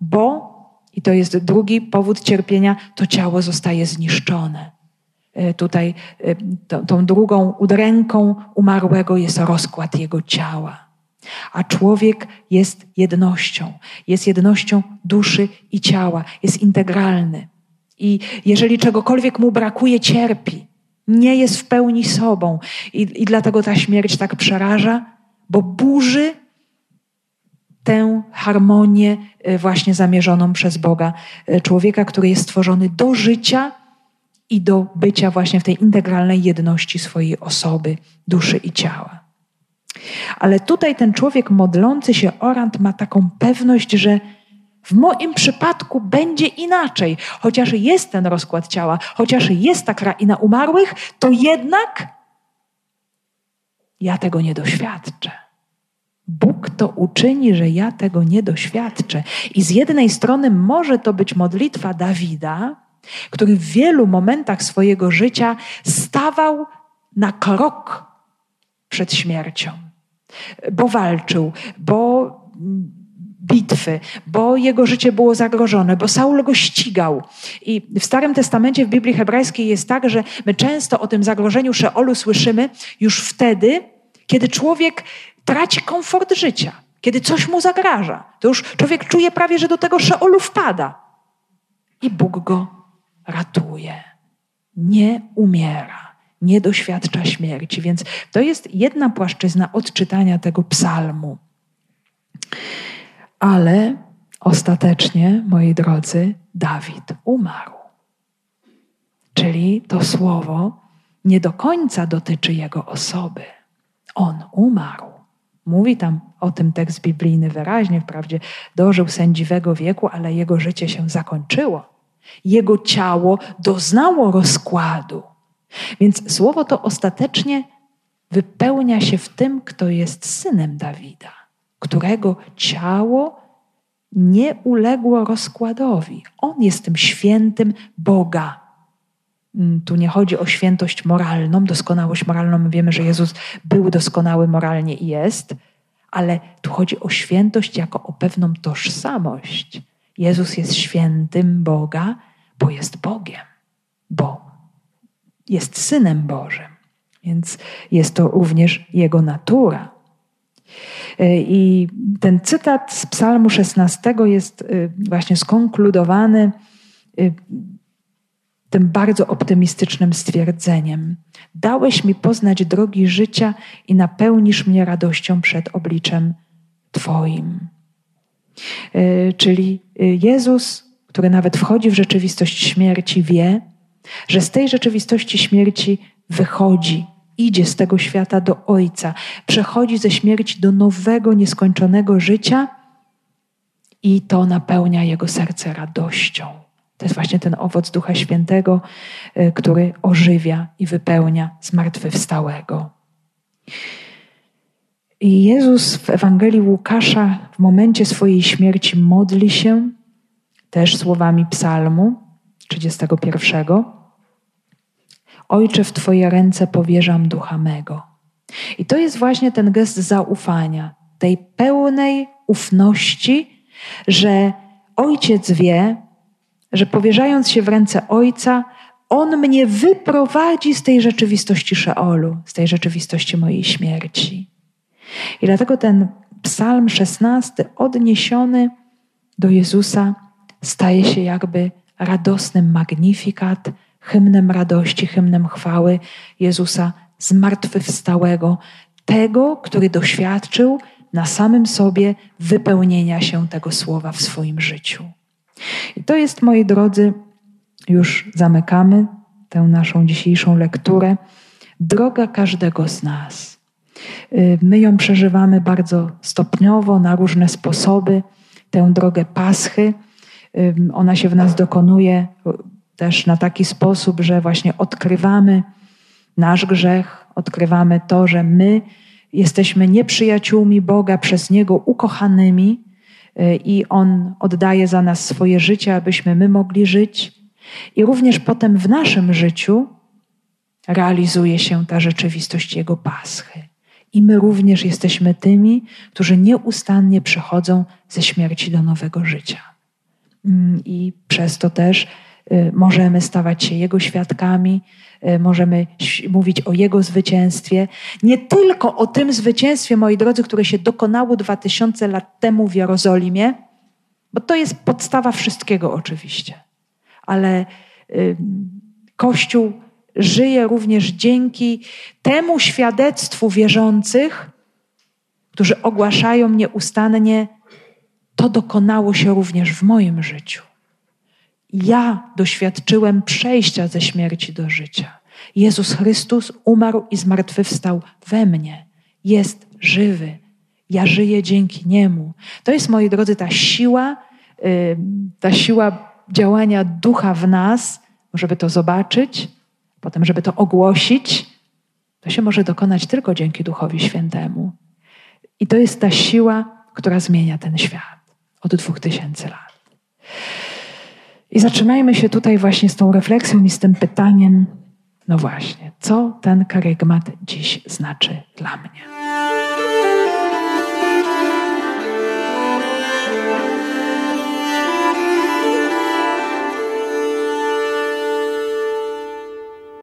bo, i to jest drugi powód cierpienia, to ciało zostaje zniszczone. Y, tutaj y, tą drugą udręką umarłego jest rozkład jego ciała. A człowiek jest jednością, jest jednością duszy i ciała, jest integralny. I jeżeli czegokolwiek mu brakuje, cierpi nie jest w pełni sobą. I, I dlatego ta śmierć tak przeraża, bo burzy tę harmonię e, właśnie zamierzoną przez Boga. E, człowieka, który jest stworzony do życia i do bycia właśnie w tej integralnej jedności swojej osoby, duszy i ciała. Ale tutaj ten człowiek modlący się orant ma taką pewność, że w moim przypadku będzie inaczej. Chociaż jest ten rozkład ciała, chociaż jest ta kraina umarłych, to jednak ja tego nie doświadczę. Bóg to uczyni, że ja tego nie doświadczę. I z jednej strony może to być modlitwa Dawida, który w wielu momentach swojego życia stawał na krok przed śmiercią, bo walczył, bo bitwy, bo jego życie było zagrożone, bo Saul go ścigał. I w Starym Testamencie, w Biblii hebrajskiej jest tak, że my często o tym zagrożeniu Szeolu słyszymy już wtedy, kiedy człowiek traci komfort życia, kiedy coś mu zagraża. To już człowiek czuje prawie, że do tego Szeolu wpada. I Bóg go ratuje. Nie umiera, nie doświadcza śmierci. Więc to jest jedna płaszczyzna odczytania tego psalmu. Ale ostatecznie, moi drodzy, Dawid umarł. Czyli to słowo nie do końca dotyczy jego osoby. On umarł. Mówi tam o tym tekst biblijny wyraźnie, wprawdzie dożył sędziwego wieku, ale jego życie się zakończyło. Jego ciało doznało rozkładu. Więc słowo to ostatecznie wypełnia się w tym, kto jest synem Dawida którego ciało nie uległo rozkładowi. On jest tym świętym Boga. Mm, tu nie chodzi o świętość moralną, doskonałość moralną. My wiemy, że Jezus był doskonały moralnie i jest, ale tu chodzi o świętość jako o pewną tożsamość. Jezus jest świętym Boga, bo jest Bogiem, bo jest synem Bożym. Więc jest to również jego natura. E, I ten cytat z Psalmu 16 jest e, właśnie skonkludowany e, tym bardzo optymistycznym stwierdzeniem: Dałeś mi poznać drogi życia i napełnisz mnie radością przed obliczem Twoim. Czyli Jezus, który nawet wchodzi w rzeczywistość śmierci, wie, że z tej rzeczywistości śmierci wychodzi idzie z tego świata do Ojca, przechodzi ze śmierci do nowego, nieskończonego życia i to napełnia jego serce radością. To jest właśnie ten owoc Ducha Świętego, y, który ożywia i wypełnia zmartwychwstałego. I Jezus w Ewangelii Łukasza w momencie swojej śmierci modli się też słowami Psalmu 31. Ojcze, w Twoje ręce powierzam ducha mego. I to jest właśnie ten gest zaufania, tej pełnej ufności, że Ojciec wie, że powierzając się w ręce Ojca, On mnie wyprowadzi z tej rzeczywistości Szeolu, z tej rzeczywistości mojej śmierci. I dlatego ten psalm 16 odniesiony do Jezusa staje się jakby radosnym magnifikat, hymnem radości, hymnem chwały Jezusa zmartwychwstałego, tego, który doświadczył na samym sobie wypełnienia się tego słowa w swoim życiu. I to jest, moi drodzy, już zamykamy tę naszą dzisiejszą lekturę, droga każdego z nas. My ją przeżywamy bardzo stopniowo, na różne sposoby, tę drogę Paschy. Ona się w nas dokonuje też na taki sposób, że właśnie odkrywamy nasz grzech, odkrywamy to, że my jesteśmy nieprzyjaciółmi Boga, przez Niego ukochanymi y, i On oddaje za nas swoje życie, abyśmy my mogli żyć. I również potem w naszym życiu realizuje się ta rzeczywistość Jego paschy. I my również jesteśmy tymi, którzy nieustannie przechodzą ze śmierci do nowego życia. Mm, I przez to też możemy stawać się Jego świadkami, y, możemy mówić o Jego zwycięstwie. Nie tylko o tym zwycięstwie, moi drodzy, które się dokonało dwa tysiące lat temu w Jerozolimie, bo to jest podstawa wszystkiego oczywiście. Ale y, Kościół żyje również dzięki temu świadectwu wierzących, którzy ogłaszają nieustannie, to dokonało się również w moim życiu. Ja doświadczyłem przejścia ze śmierci do życia. Jezus Chrystus umarł i zmartwychwstał we mnie. Jest żywy. Ja żyję dzięki Niemu. To jest, moi drodzy, ta siła, ta siła działania ducha w nas, żeby to zobaczyć, potem, żeby to ogłosić, to się może dokonać tylko dzięki Duchowi Świętemu. I to jest ta siła, która zmienia ten świat od dwóch tysięcy lat. I zatrzymajmy się tutaj właśnie z tą refleksją i z tym pytaniem, no właśnie, co ten karygmat dziś znaczy dla mnie?